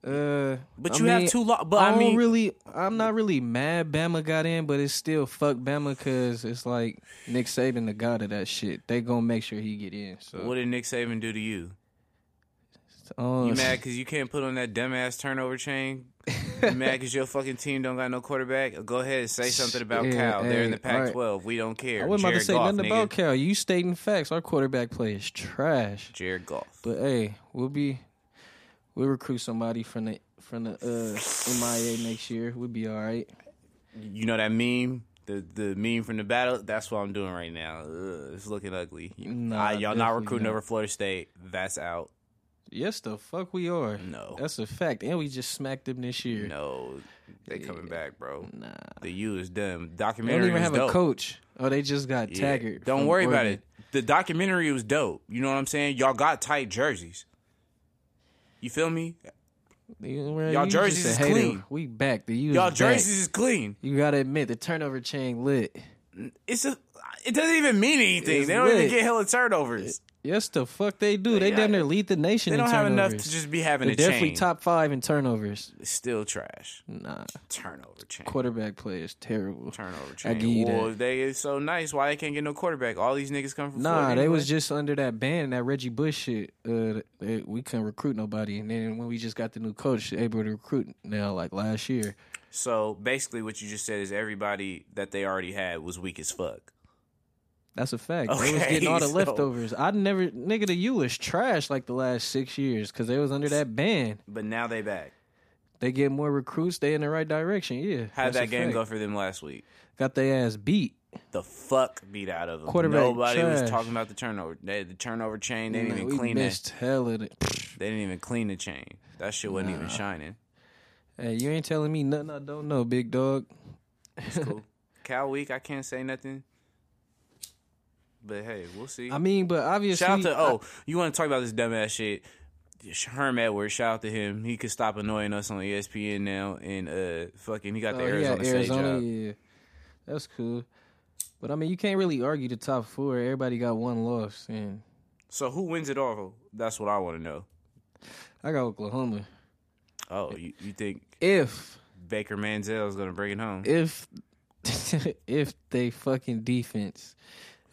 Uh, But I you mean, have two lo- But I, I, mean, really. I'm not really mad Bama got in, but it's still fuck Bama because it's like Nick Saban, the god of that shit. They gonna make sure he get in. So what did Nick Saban do to you? um, You mad because you can't put on that dumbass turnover chain? You mad because your fucking team don't got no quarterback? Go ahead and say something about Yeah, Cal. They're in the hey. Pac-12. We don't care. I wasn't about to say Goff, nothing nigga. about Cal. You stating facts. Our quarterback play is trash. Jared Goff. But hey, we'll be we'll recruit somebody from the from the uh, MIA next year. We'll be all right. You know that meme? The the meme from the battle? That's what I'm doing right now. Ugh, it's looking ugly. Nah, Ah, y'all not recruiting not. over Florida State. That's out. Yes, the fuck we are. No. That's a fact. And we just smacked them this year. No. They coming back, bro. Nah. The U is done. They Documentary don't even have dope. a coach. Oh, they just got Yeah. Taggart. Don't worry about it. The documentary was dope. You know what I'm saying? Y'all got tight jerseys. You feel me? Y'all Y'all jerseys is clean. We back. The Y'all is back. jerseys is clean. You gotta admit the turnover chain lit. It's a. It doesn't even mean anything. It's they don't even get hella turnovers. Yes, the fuck they do. They Yeah. damn near lead the nation. They don't have enough to just be having They're definitely chain. top five in turnovers. It's still trash. Nah, Turnover chain. quarterback play is terrible. Turnover I chain. give you well, that. they is so nice. Why they can't get no quarterback? All these niggas come from Nah, Florida they was just under that ban, that Reggie Bush shit. Uh, they, we couldn't recruit nobody, and then when we just got the new coach, able to recruit now, like last year. So basically, what you just said is everybody that they already had was weak as fuck. That's a fact. they was getting all the so- leftovers. I never, nigga, the U was trash like the last six years because they was under that ban. But now they back. They get more recruits. They in the right direction. Yeah. How'd that game fact. go for them last week? Got their ass beat. The fuck beat out of them. Quarterback Nobody was talking about the turnover. They, the turnover chain. They didn't even clean it. hell of it. They didn't even clean the chain. That shit wasn't even shining. Hey, you ain't telling me nothing I don't know, big dog. It's cool. Cal week, I can't say nothing. But hey, we'll see. I mean, but obviously, shout out to I- oh, you want to talk about this dumbass shit? Herm Edwards, shout out to him. He could stop annoying us on ESPN now, and uh, fucking, he got the Oh, Arizona, State Arizona, job. yeah, that's cool. But I mean, you can't really argue the top four. Everybody got one loss, and So who wins it all? That's what I want to know. I got Oklahoma. Oh, you, you think If Baker Manziel is gonna bring it home? if if they fucking defense,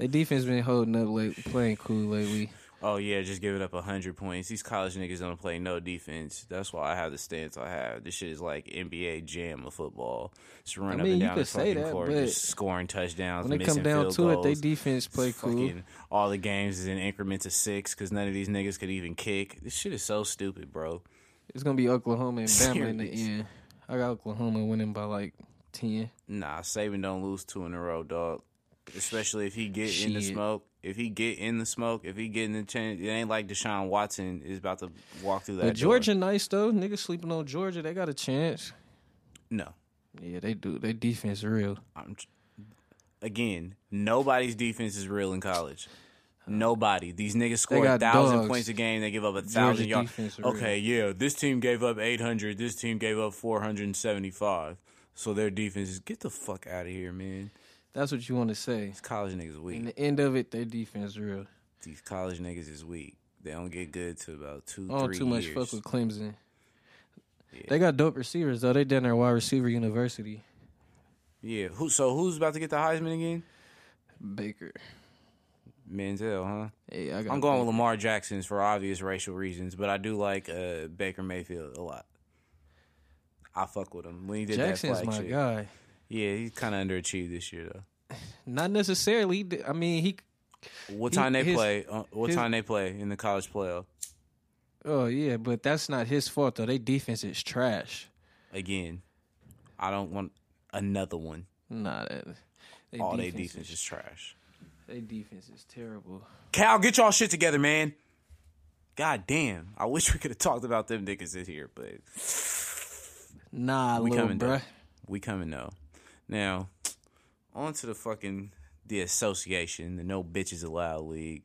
their defense been holding up late, playing cool lately. Oh yeah, just giving up hundred points. These college niggas don't play no defense. That's why I have the stance I have. This shit is like NBA jam of football. Just running I up and down the fucking that, court, just scoring touchdowns. When it missing come down to it, goals. they defense play cool. All the games is in increments of six because none of these niggas could even kick. This shit is so stupid, bro. It's gonna be Oklahoma and Bama in the end. I got Oklahoma winning by like ten. Nah, Saban don't lose two in a row, dog. Especially if he get in the smoke. If he get in the smoke, if he get in the chain, it ain't like Deshaun Watson is about to walk through that. But door. Georgia nice though. Niggas sleeping on Georgia. They got a chance. no. Yeah, they do. Their defense real. I'm again, nobody's defense is real in college. Nobody. These niggas score a thousand dogs. points a game. They give up a thousand yards. defense real. Okay, yeah, this team gave up eight hundred. This team gave up four hundred and seventy-five. So their defense is get the fuck out of here, man. That's what you want to say. These college niggas weak. In the end of it, their defense real. These college niggas is weak. They don't get good to about two, I don't three too much years. fuck with Clemson. Yeah. They got dope receivers though. They done their wide receiver university. Yeah. Who? So who's about to get the Heisman again? Baker. Manziel, huh? Hey, I got I'm going with Lamar Jackson's for obvious racial reasons, but I do like uh, Baker Mayfield a lot. I fuck with him when he did Jackson's that my shit. guy. Yeah, he's kind of underachieved this year though. Not necessarily. I mean, he What He- time they his- play? Uh, what his- time they play in the college playoff? Oh yeah, but that's not his fault though. They defense is trash. Again, I don't want another one. Nah, that, they All their defense defense is, is trash. they defense is terrible. Cal, get y'all shit together, man. God damn. I wish we could have talked about them niggas in here, but Nah, we little coming bruh. though. We coming though. Now, on to the fucking the association, the no bitches allowed league.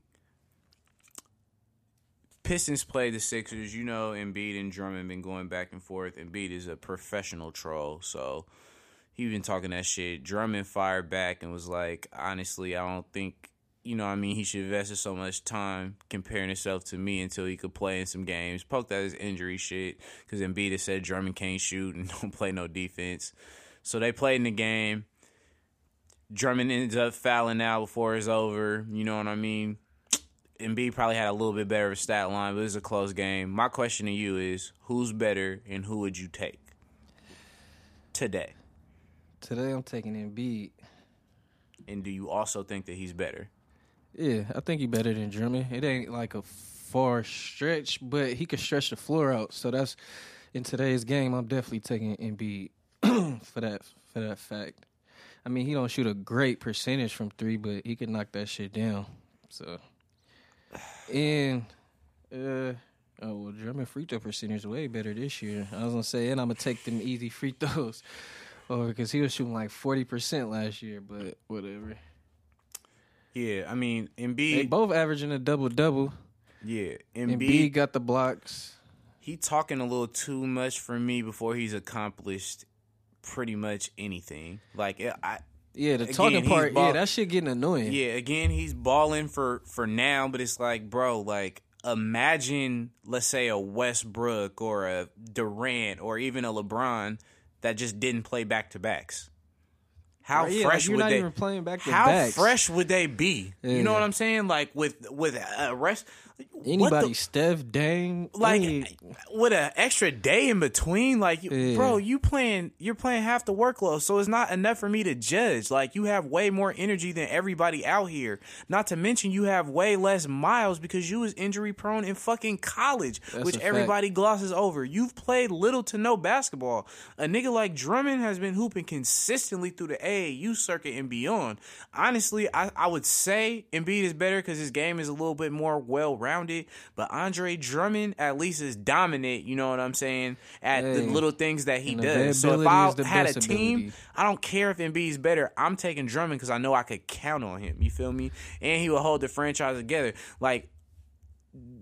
Pistons play the Sixers. You know, Embiid and Drummond been going back and forth. Embiid is a professional troll, so he been talking that shit. Drummond fired back and was like, honestly, I don't think, you know, I mean, he should invest so much time comparing himself to me until he could play in some games. Poked at his injury shit because Embiid has said Drummond can't shoot and don't play no defense. So they played in the game. Drummond ends up fouling out before it's over. You know what I mean? Embiid probably had a little bit better of a stat line, but it was a close game. My question to you is, who's better and who would you take today? Today I'm taking Embiid. And do you also think that he's better? Yeah, I think he's better than Drummond. It ain't like a far stretch, but he could stretch the floor out. So that's in today's game. I'm definitely taking Embiid for that for that fact. I mean, he don't shoot a great percentage from three, but he can knock that shit down. So, and uh, oh well, Drummond free throw percentage way better this year. I was gonna say, and I'm gonna take them easy free throws, or because he was shooting like forty percent last year, but whatever. Yeah, I mean Embiid. They both averaging a double double. yeah, Embiid Embiid. got the blocks. He talking a little too much for me before he's accomplished pretty much anything. Like eh, I, Yeah, the Again, talking part. ball- yeah, that shit getting annoying. Yeah, again, he's balling for for now, but it's like, bro, like imagine, let's say a Westbrook or a Durant or even a LeBron that just didn't play back to backs. How Right, yeah, fresh you're would they? even playing back to how backs. fresh would they be? You know what I'm saying? Like with with a rest. Anybody, the- Steph, Dame, like any- with an extra day in between like Yeah. bro you playing you're playing half the workload so it's not enough for me to judge. Like you have way more energy than everybody out here. Not to mention you have way less miles because you was injury prone in fucking college That's which a fact. everybody glosses over. You've played little to no basketball. A nigga like Drummond has been hooping consistently through the AAU circuit and beyond. Honestly I, I would say Embiid is better because his game is a little bit more well rounded but Andre Drummond at least is dominant you know what I'm saying at the little things that he does. So if I had a team ability. I don't care if Embiid's better. I'm taking Drummond because I know I could count on him you feel me? And he will hold the franchise together. Like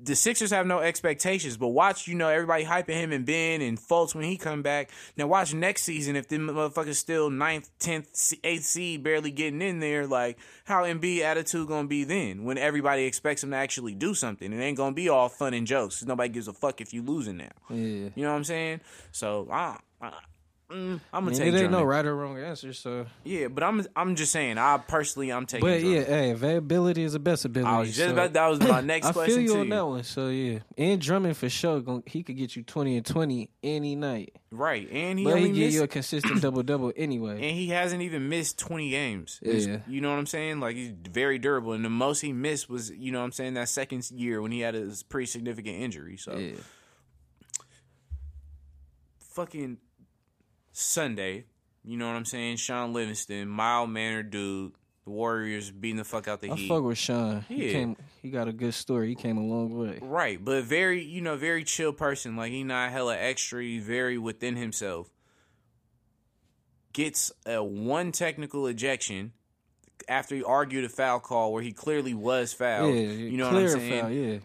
the Sixers have no expectations, but watch, you know, everybody hyping him and Ben and Fultz when he come back. Now watch next season if them motherfuckers still ninth, tenth, eighth seed, barely getting in there. Like how Embiid attitude gonna be then when everybody expects him to actually do something? It ain't gonna be all fun and jokes. Nobody gives a fuck if you losing now. yeah. You know what I'm saying? So I, I mm, I'm gonna And take it ain't no right or wrong answer. So, Yeah, but I'm I'm just saying. I personally I'm taking. but yeah, hey, availability is the best ability. I was just so- about that was my next I question feel you on you. that one. So yeah, and Drummond for sure, he could get you twenty and twenty any night. Right, and he but he give you a consistent double double anyway. and he hasn't even missed 20 games. It's- Yeah. You know what I'm saying? Like he's very durable and the most he missed was, you know what I'm saying, that second year when he had a pretty significant injury. So Yeah, fucking Sunday, you know what I'm saying? Shaun Livingston, mild mannered dude, the Warriors beating the fuck out the I Heat. fuck with Shaun. He came. He got a good story. He came a long way. Right, but very, you know, very chill person. Like he not hella extra. He's very within himself. Gets a one technical ejection after he argued a foul call where he clearly was fouled. yeah, you know what I'm saying? foul. Yeah,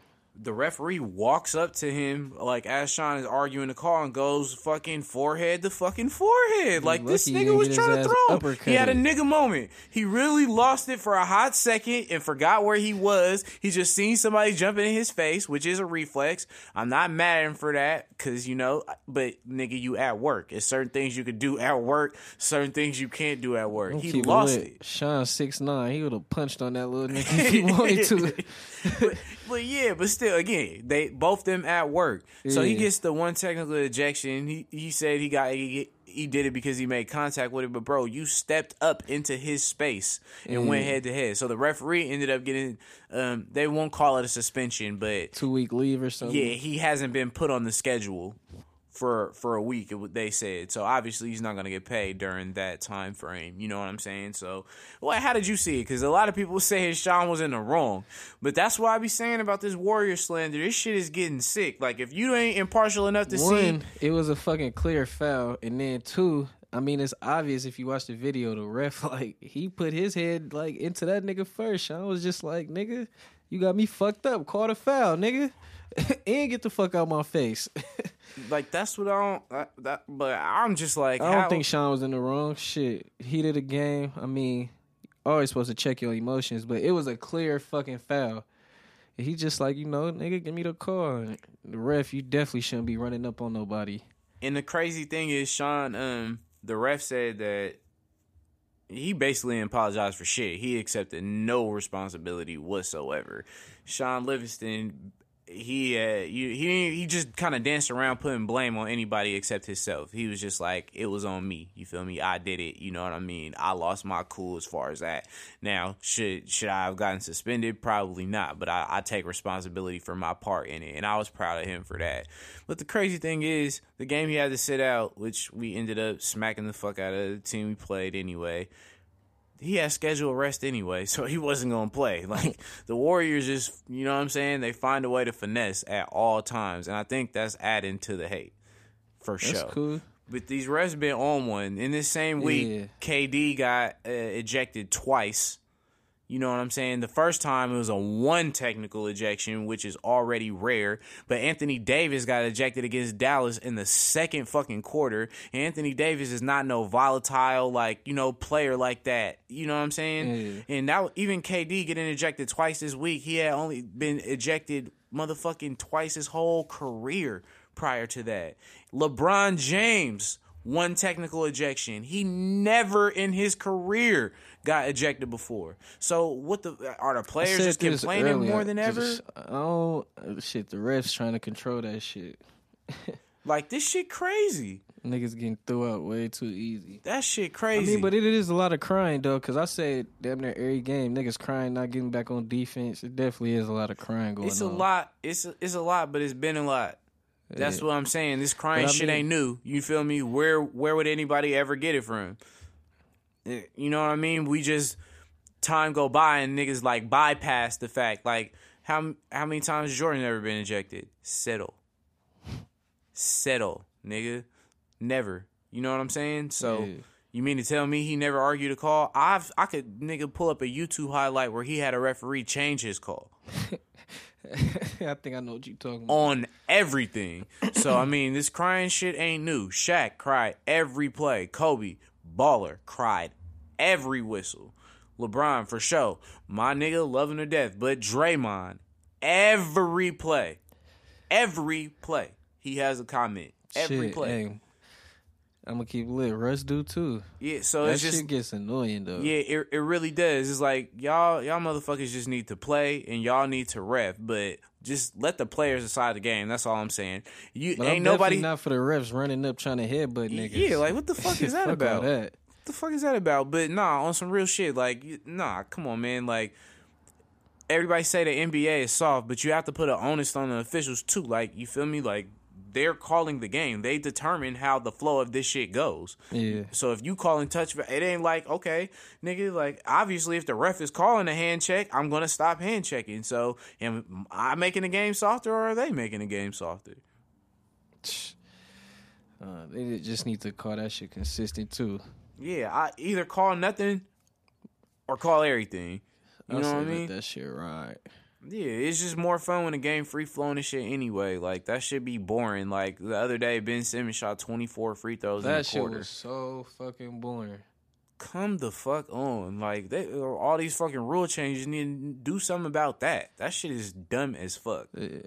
The referee walks up to him like as Shaun is arguing the call and goes fucking forehead to fucking forehead. Like this nigga was trying to throw him. He had a nigga moment. He really lost it for a hot second and forgot where he was. He just seen somebody jumping in his face, which is a reflex. I'm not mad at him for that because you know, but nigga, you at work. It's certain things you could do at work, certain things you can't do at work. Don't He lost lit. it. Shaun six nine. He would have punched on that little nigga if he wanted to. But, yeah, but still, again, they both them at work. So he Yeah. gets the one technical ejection. He he said he got he, he did it because he made contact with it, but bro, you stepped up into his space and went head to head. So the referee ended up getting. Um, they won't call it a suspension, but Two week leave or something. yeah, he hasn't been put on the schedule for for a week. It, they said so. Obviously, he's not going to get paid during that time frame. You know what I'm saying? So, well, how did you see it? Because a lot of people say Shaun was in the wrong, but that's what I be saying about this Warrior slander. This shit is getting sick. Like if you ain't impartial enough to see, One, it was a fucking clear foul, and then two, I mean, it's obvious if you watch the video. The ref, like, he put his head like into that nigga first. Shaun was just like, "Nigga, you got me fucked up. Call the foul, nigga, and get the fuck out my face." Like that's what I don't. That, that, but I'm just like, I don't how- think Shaun was in the wrong shit. Heat of the game. I mean, always supposed to check your emotions, but it was a clear fucking foul. And he just like, you know, nigga, give me the call. The ref, you definitely shouldn't be running up on nobody. And the crazy thing is, Shaun, um, the ref said that he basically apologized for shit. He accepted no responsibility whatsoever. Shaun Livingston, he uh, you, he he just kind of danced around putting blame on anybody except himself. He was just like, it was on me. You feel me? I did it. You know what I mean? I lost my cool as far as that. Now, should should I have gotten suspended? Probably not. But I, I take responsibility for my part in it, and I was proud of him for that. But the crazy thing is, the game he had to sit out, which we ended up smacking the fuck out of the team we played anyway he had scheduled rest anyway, so he wasn't gonna play. Like the Warriors just you know what I'm saying, they find a way to finesse at all times. And I think that's adding to the hate. For That's sure. cool. But these refs been on one. In this same week, Yeah. KD got uh, ejected twice. You know what I'm saying? The first time it was a one technical ejection, which is already rare. But Anthony Davis got ejected against Dallas in the second fucking quarter. And Anthony Davis is not no volatile like you know player like that. You know what I'm saying? Mm. And now even KD getting ejected twice this week, he had only been ejected motherfucking twice his whole career prior to that. LeBron James one technical ejection. He never in his career got ejected before. So what the are the players just complaining earlier, more than ever? I shit. The refs trying to control that shit. Like this shit crazy. Niggas getting through out way too easy. That shit crazy. I mean, but it is a lot of crying though, because I said damn near every game niggas crying, not getting back on defense. It definitely is a lot of crying going on. it's a on. lot. It's a, it's a lot, but it's been a lot. That's Yeah. what I'm saying. This crying I shit mean- ain't new. You feel me? Where where would anybody ever get it from? You know what I mean? We just time go by and niggas like bypass the fact. Like how how many times has Jordan ever been ejected? Settle, settle, nigga. Never. You know what I'm saying? So. Yeah. You mean to tell me he never argued a call? I've I could nigga pull up a YouTube highlight where he had a referee change his call I think I know what you talking about. on everything. So I mean, this crying shit ain't new. Shaq cried every play. Kobe, baller, cried every whistle. LeBron for sure. My nigga loving to death. But Draymond, every play, every play, he has a comment. Every Shit, play. hey, I'm gonna keep lit. Russ do too. Yeah. So that it's just shit gets annoying though. Yeah, it, it really does. It's like y'all y'all motherfuckers just need to play and y'all need to ref, but just let the players decide the game. That's all I'm saying. You but ain't I'm nobody not for the refs running up trying to headbutt niggas. Yeah, like what the fuck is that Fuck about? that. What the fuck is that about? But nah, on some real shit, like nah, come on, man. Like everybody say the NBA is soft, but you have to put an onus on the officials too. Like you feel me? Like they're calling the game. They determine how the flow of this shit goes. Yeah. So if you call calling touch, it ain't like okay, nigga. Like obviously, if the ref is calling a hand check, I'm gonna stop hand checking. So am I making the game softer, or are they making the game softer? Uh, they just need to call that shit consistent too. Yeah, I either call nothing or call everything. You I know what I mean? That shit right. Yeah, it's just more fun when the game free flowing and shit anyway. Like that should be boring. Like the other day, Ben Simmons shot twenty four free throws in That the shit quarter. was so fucking boring. Come the fuck on! Like they all these fucking rule changes need to do something about that. That shit is dumb as fuck. Yeah.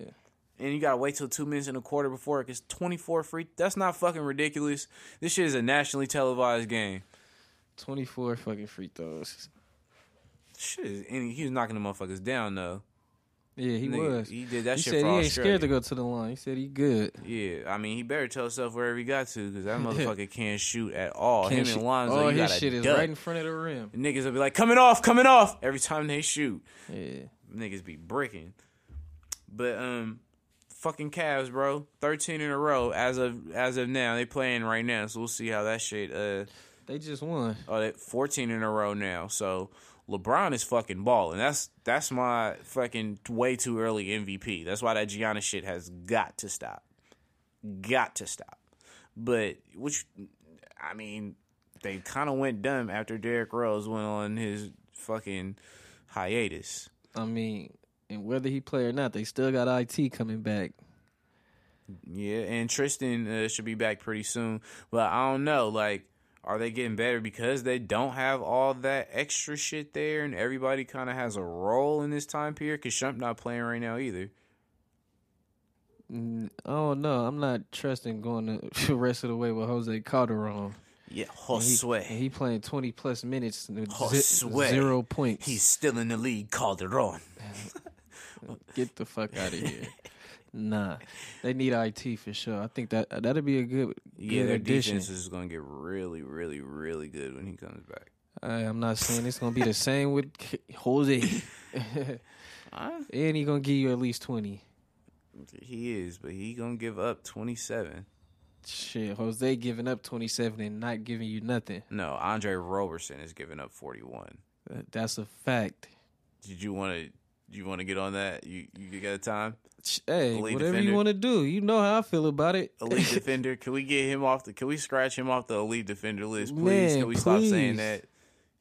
And you gotta wait till two minutes in a quarter before it gets twenty four free. That's not fucking ridiculous. This shit is a nationally televised game. 24 fucking free throws. Shit is, and he was knocking the motherfuckers down though. Yeah, he Nigga, was. He did that he shit said he ain't scared to go to the line. He said he good. Yeah, I mean, he better tell himself wherever he got to because that motherfucker can't shoot at all. Can't Him shoot- and Lonzo, you his shit is duck. right in front of the rim. Niggas will be like, coming off, coming off every time they shoot. Yeah. Niggas be bricking. But um, fucking Cavs, bro, thirteen in a row as of as of now. They playing right now, so we'll see how that shit. Uh, They just won. oh, they fourteen in a row now. So LeBron is fucking balling. That's that's my fucking way too early MVP. That's why that Giannis shit has got to stop. Got to stop. But which, I mean, they kind of went dumb after Derrick Rose went on his fucking hiatus. I mean, and whether he play or not, they still got IT coming back. Yeah, and Tristan uh, should be back pretty soon. But I don't know, like, are they getting better because they don't have all that extra shit there, and everybody kind of has a role in this time period? Because Shump not playing right now either. Don't oh, know. I'm not trusting going the the rest of the way with Jose Calderon. Yeah, And he, he playing 20 plus minutes Josue. zero points. He's still in the league, Calderon. Get the fuck out of here. Nah, they need IT for sure. I think that uh, that'd be a good, Yeah, good their addition. defense is going to get really, really, really good when he comes back. I, I'm not saying it's gonna be the same with Jose, Huh? and he gonna give you at least 20. He is, but he going to give up 27. Shit, Jose giving up 27 and not giving you nothing. No, Andre Roberson is giving up 41. That's a fact. Did you want to you want to get on that? You you got time? Hey, Elite whatever defender. you want to do, you know how I feel about it. elite defender. Can we get him off the? Can we scratch him off the elite defender list, please? Man, can we stop saying please. that?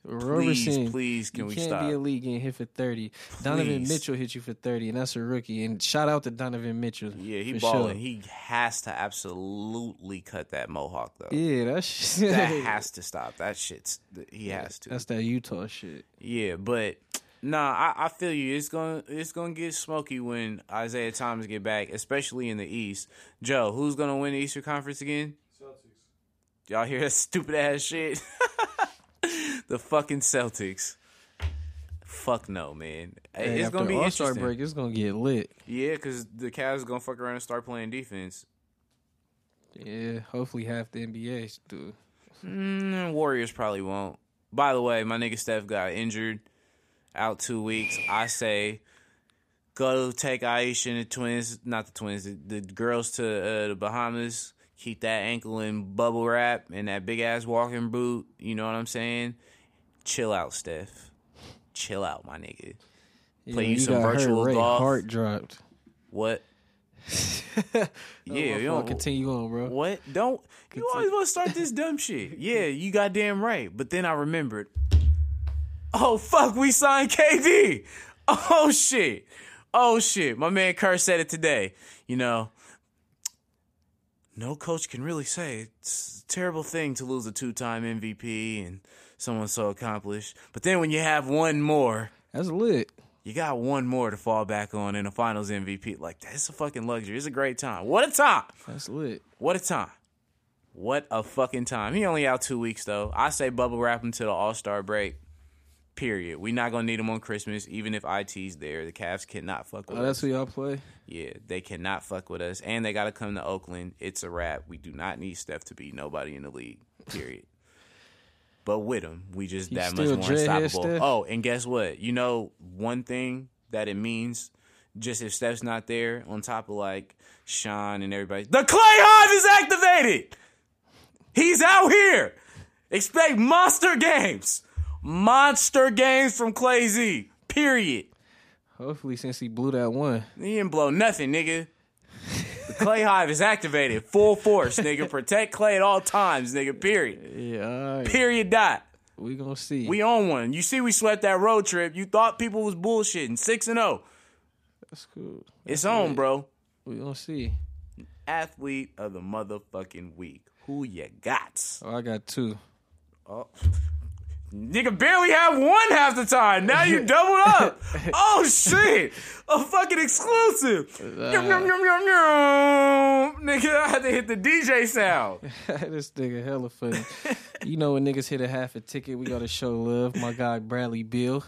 Roberson, please, can you we can't stop? be a league getting hit for 30. Donovan Mitchell hit you for 30, and that's a rookie. And shout out to Donovan Mitchell. Yeah, he balling. sure. He has to absolutely cut that mohawk though. Yeah, that's shit. That has to stop. That shit's. He has to. That's that Utah shit. Yeah, but nah, I, I feel you. It's gonna it's gonna get smoky when Isaiah Thomas get back, especially in the East. Joe, who's gonna win the Eastern Conference again? Celtics. Y'all hear that stupid ass shit? the fucking Celtics. Fuck no, man. Hey, it's after gonna be All Star break, it's gonna get lit. Yeah, because the Cavs gonna fuck around and start playing defense. Yeah, hopefully half the NBA do. Mm, Warriors probably won't. By the way, my nigga Steph got injured, out two weeks. I say, go take Ayesha and the twins, not the twins, the, the girls to uh, the Bahamas. Keep that ankle in bubble wrap and that big ass walking boot. You know what I'm saying? Chill out, Steph. Chill out, my nigga. Yeah, Play when you some got hurt, virtual Ray golf. Heart dropped. What? yeah, Yeah, you don't continue on, bro. What? Don't you always want to start this dumb shit? Yeah, you goddamn right. But then I remembered. Oh fuck, we signed KD. Oh shit. Oh shit. My man Kerr said it today. You know, no coach can really say it's a terrible thing to lose a two-time MVP and someone so accomplished. But then when you have one more, That's lit. you got one more to fall back on in a Finals MVP. Like that's a fucking luxury. It's a great time. What a time. That's lit. What a time. What a fucking time. He only out two weeks though. I say bubble wrap him to the All Star break. Period. We're not gonna need him on Christmas, even if IT's there. The Cavs cannot fuck with Oh, that's who y'all play. Yeah, they cannot fuck with us, and they gotta come to Oakland. It's a wrap. We do not need Steph to be nobody in the league. Period. but with him, we just that much more unstoppable. Oh, and guess what? You know one thing that it means. Just if Steph's not there, on top of like Shaun and everybody, the Klay Hive is activated. He's out here. Expect monster games. Monster games from Klay Z. Period. Hopefully, since he blew that one. He didn't blow nothing, nigga. The Klay Hive is activated. Full force, nigga. Protect Klay at all times, nigga. Period. Yeah, right. Period. Dot. We gonna see. We on one. You see, we swept that road trip. You thought people was bullshitting. Six and zero. That's cool. It's on, bro. We gonna see. Athlete of the motherfucking week. Who you got? Oh, I got two. Oh. Nigga barely have one half the time. Now you doubled up. oh shit. A fucking exclusive. Yum, yum, yum, yum, yum. Nigga, I had to hit the DJ sound. this nigga hella funny. you know when niggas hit a half a ticket, we gotta show love. My guy Bradley Beal.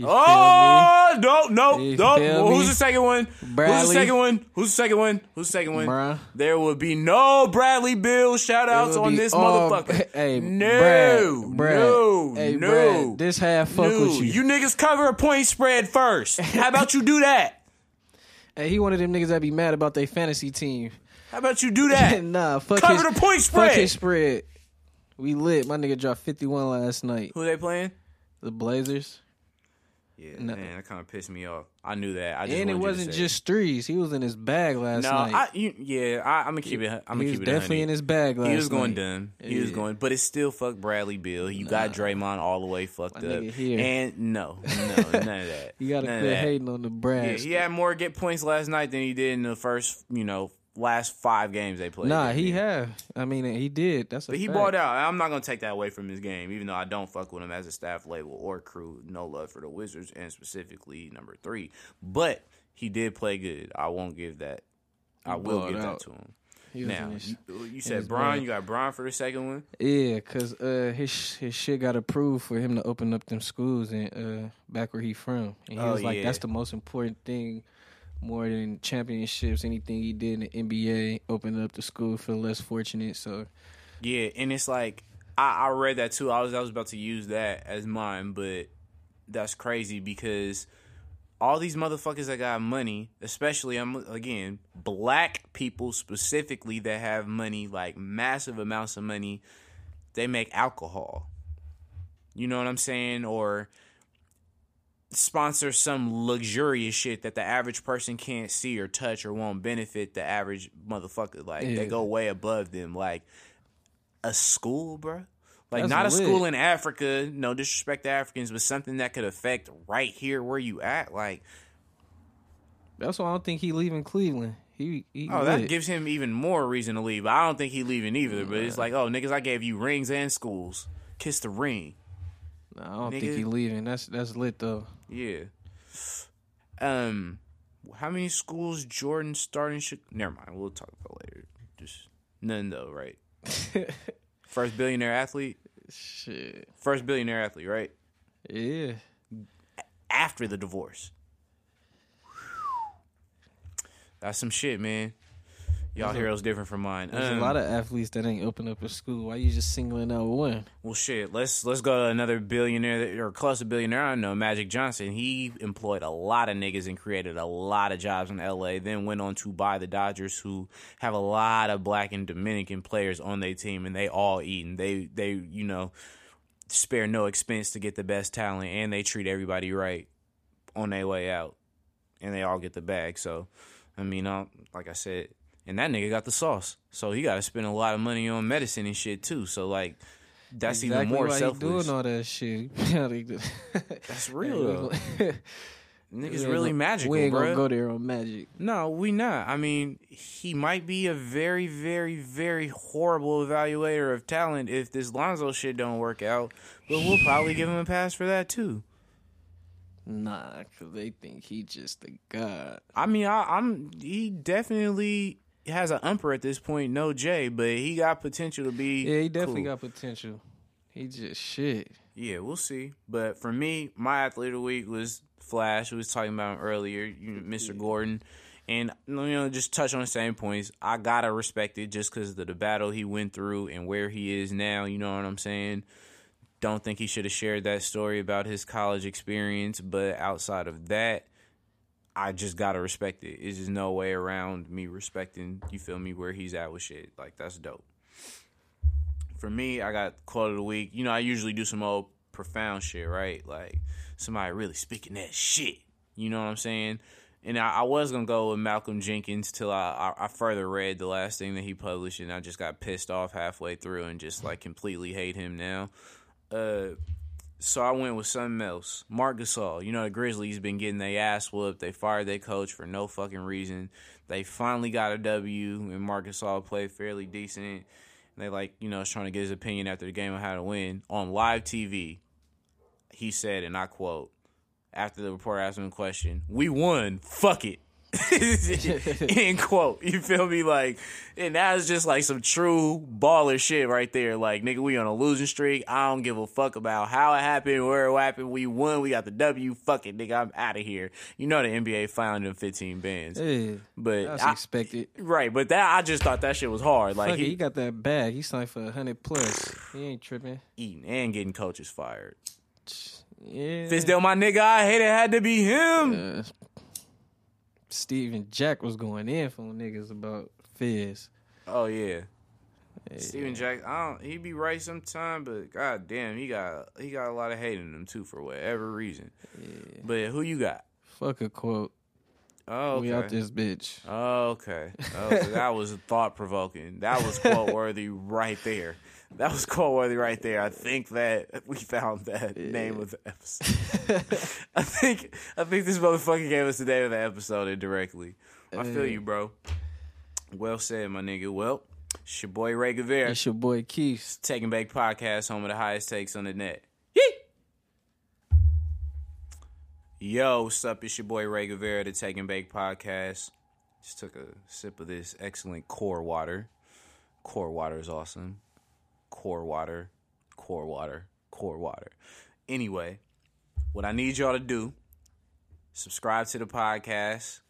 You Oh no, no, You no! feel Who's me? the second one? Who's the Bradley? second one? Who's the second one? Who's the second one? Bruh. There will be no Bradley Beal shout outs on be this all- motherfucker. Hey, no, Brad, Brad. no, hey, no. Brad, this half fuck no. with you. niggas cover a point spread first. How about you do that? Hey, he one of them niggas that be mad about their fantasy team. How about you do that? nah, fuck Cover his, the point Fuck spread. his spread. We lit. My nigga dropped 51 last night. Who they playing? The Blazers. Yeah, No. man, that kind of pissed me off. I knew that. I just And it wanted you to wasn't just threes. He was in his bag last No, night. I you, yeah, I, I'm gonna keep it. I'm gonna he was keep it. definitely 100. in his bag last night. He was going night. dumb. He was going, but it's still fuck Bradley Beal. You got Draymond all the way fucked My up. And no, no, none of that. You gotta None quit hating on the Brad. Yeah, he had more get points last night than he did in the first, you know, last five games they played. nah, he have. I mean, he did. That's a But he fact. bought out. I'm not gonna take that away from his game, even though I don't fuck with him as a staff label or crew. No love for the Wizards and specifically number three. But he did play good. I won't give that. I will give out. that to him. Now his- you, you said Bron. You got Bron for the second one. Yeah, cause uh, his his shit got approved for him to open up them schools and uh, back where he from. And he Oh, was like, yeah. that's the most important thing, more than championships. Anything he did in the NBA, opened up the school for the less fortunate. So Yeah, and it's like I, I read that too. I was I was about to use that as mine, but that's crazy because all these motherfuckers that got money, especially I'm again black people specifically that have money, like massive amounts of money, they make alcohol. You know what I'm saying? Or sponsor some luxurious shit that the average person can't see or touch or won't benefit the average motherfucker. Like Yeah. they go way above them. Like a school, bro. Like That's not a school in Africa, no disrespect to Africans, but something that could affect right here where you at. Like, that's why I don't think he leaving Cleveland. He, he oh, that lit. gives him even more reason to leave. I don't think he leaving either. But it's like, oh, niggas, I gave you rings and schools. Kiss the ring. Nah, I don't nigga. think he leaving. That's that's lit though. Yeah. Um, how many schools Jordan starting? Should never mind. We'll talk about it later. Just none though, right? First billionaire athlete. Shit. First billionaire athlete, right? Yeah. After the divorce. That's some shit, man. Y'all heroes different from mine. There's Um, a lot of athletes that ain't open up a school. Why you just singling out one? Well, shit. Let's let's go to another billionaire that- or close to billionaire. I don't know Magic Johnson. He employed a lot of niggas and created a lot of jobs in L.A. Then went on to buy the Dodgers, who have a lot of black and Dominican players on their team, and they all eating. They they you know spare no expense to get the best talent, and they treat everybody right on their way out, and they all get the bag. So, I mean, uh, like I said. And that nigga got the sauce, so he got to spend a lot of money on medicine and shit too. So like, that's even more why he selfless. doing all that shit. That's real though. Niggas really gonna- magical, We ain't bro. gonna go there on magic. No, we not. I mean, he might be a very, very, very horrible evaluator of talent if this Lonzo shit don't work out. But we'll probably give him a pass for that too. Nah, cause they think he just a god. I mean, I, I'm he definitely has an umper at this point, no J, but he got potential to be. Yeah, he definitely cool. got potential. He just shit. Yeah, we'll see. But for me, my athlete of the week was Flash. We was talking about him earlier, Mr. Gordon. And you know, just touch on the same points. I gotta respect it just because of the battle he went through and where he is now. You know what I'm saying? Don't think he should have shared that story about his college experience, but outside of that, I just gotta respect it. It's just no way around me respecting. You feel me? Where he's at with shit, like that's dope for me, I got quote of the week. You know, I usually do some old profound shit, right? Like somebody really speaking that shit. You know what I'm saying? And I, I was gonna go with Malcolm Jenkins till I, I I further read the last thing that he published, and I just got pissed off halfway through and just like completely hate him now. Uh, so I went with something else. Marc Gasol. You know the Grizzlies been getting their ass whooped. They fired their coach for no fucking reason. They finally got a W, and Marc Gasol played fairly decent. And They like, you know, was trying to get his opinion after the game on how to win. On live TV, he said, and I quote, after the reporter asked him a question, We won, fuck it. End quote. You feel me? Like, and that was just like some true baller shit right there. Like, nigga, we on a losing streak. I don't give a fuck about how it happened, where it happened. We won. We got the W. Fuck it, nigga. I'm out of here. You know the NBA found them 15 bands, Yeah, but that's I- expected. right. But that I just thought that shit was hard. Like Fuck it, he he got that bag. He signed for a hundred plus. He ain't tripping. eating and getting coaches fired. Yeah. Fizdale, my nigga, I hate it had to be him. Steven Jack was going in for niggas about Fizz. Oh yeah. Steven Jack, I don't. He be right sometime, but god damn, he got he got a lot of hate in him too for whatever reason. But who you got? Fuck a quote. Oh, We out this bitch. Oh, okay. Oh, okay. that was thought provoking. That was quote worthy right there. That was quote worthy right there. I think that we found that name of the episode. I think I think this motherfucker gave us the name of the episode indirectly. I feel you, bro. Well said, my nigga. Well, it's your boy Ray Guevara. It's your boy Keith. Take and Bake Podcast, home of the highest takes on the net. Yo, what's up? It's your boy Ray Guevara, the Take and Bake Podcast. Just took a sip of this excellent core water. Core water is awesome. Core water, core water, core water. Anyway, what I need y'all to do, subscribe to the podcast,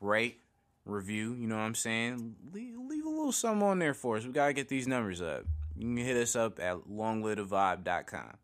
rate, review, you know what I'm saying? Leave, leave a little something on there for us. We got to get these numbers up. You can hit us up at longlivevibe.com.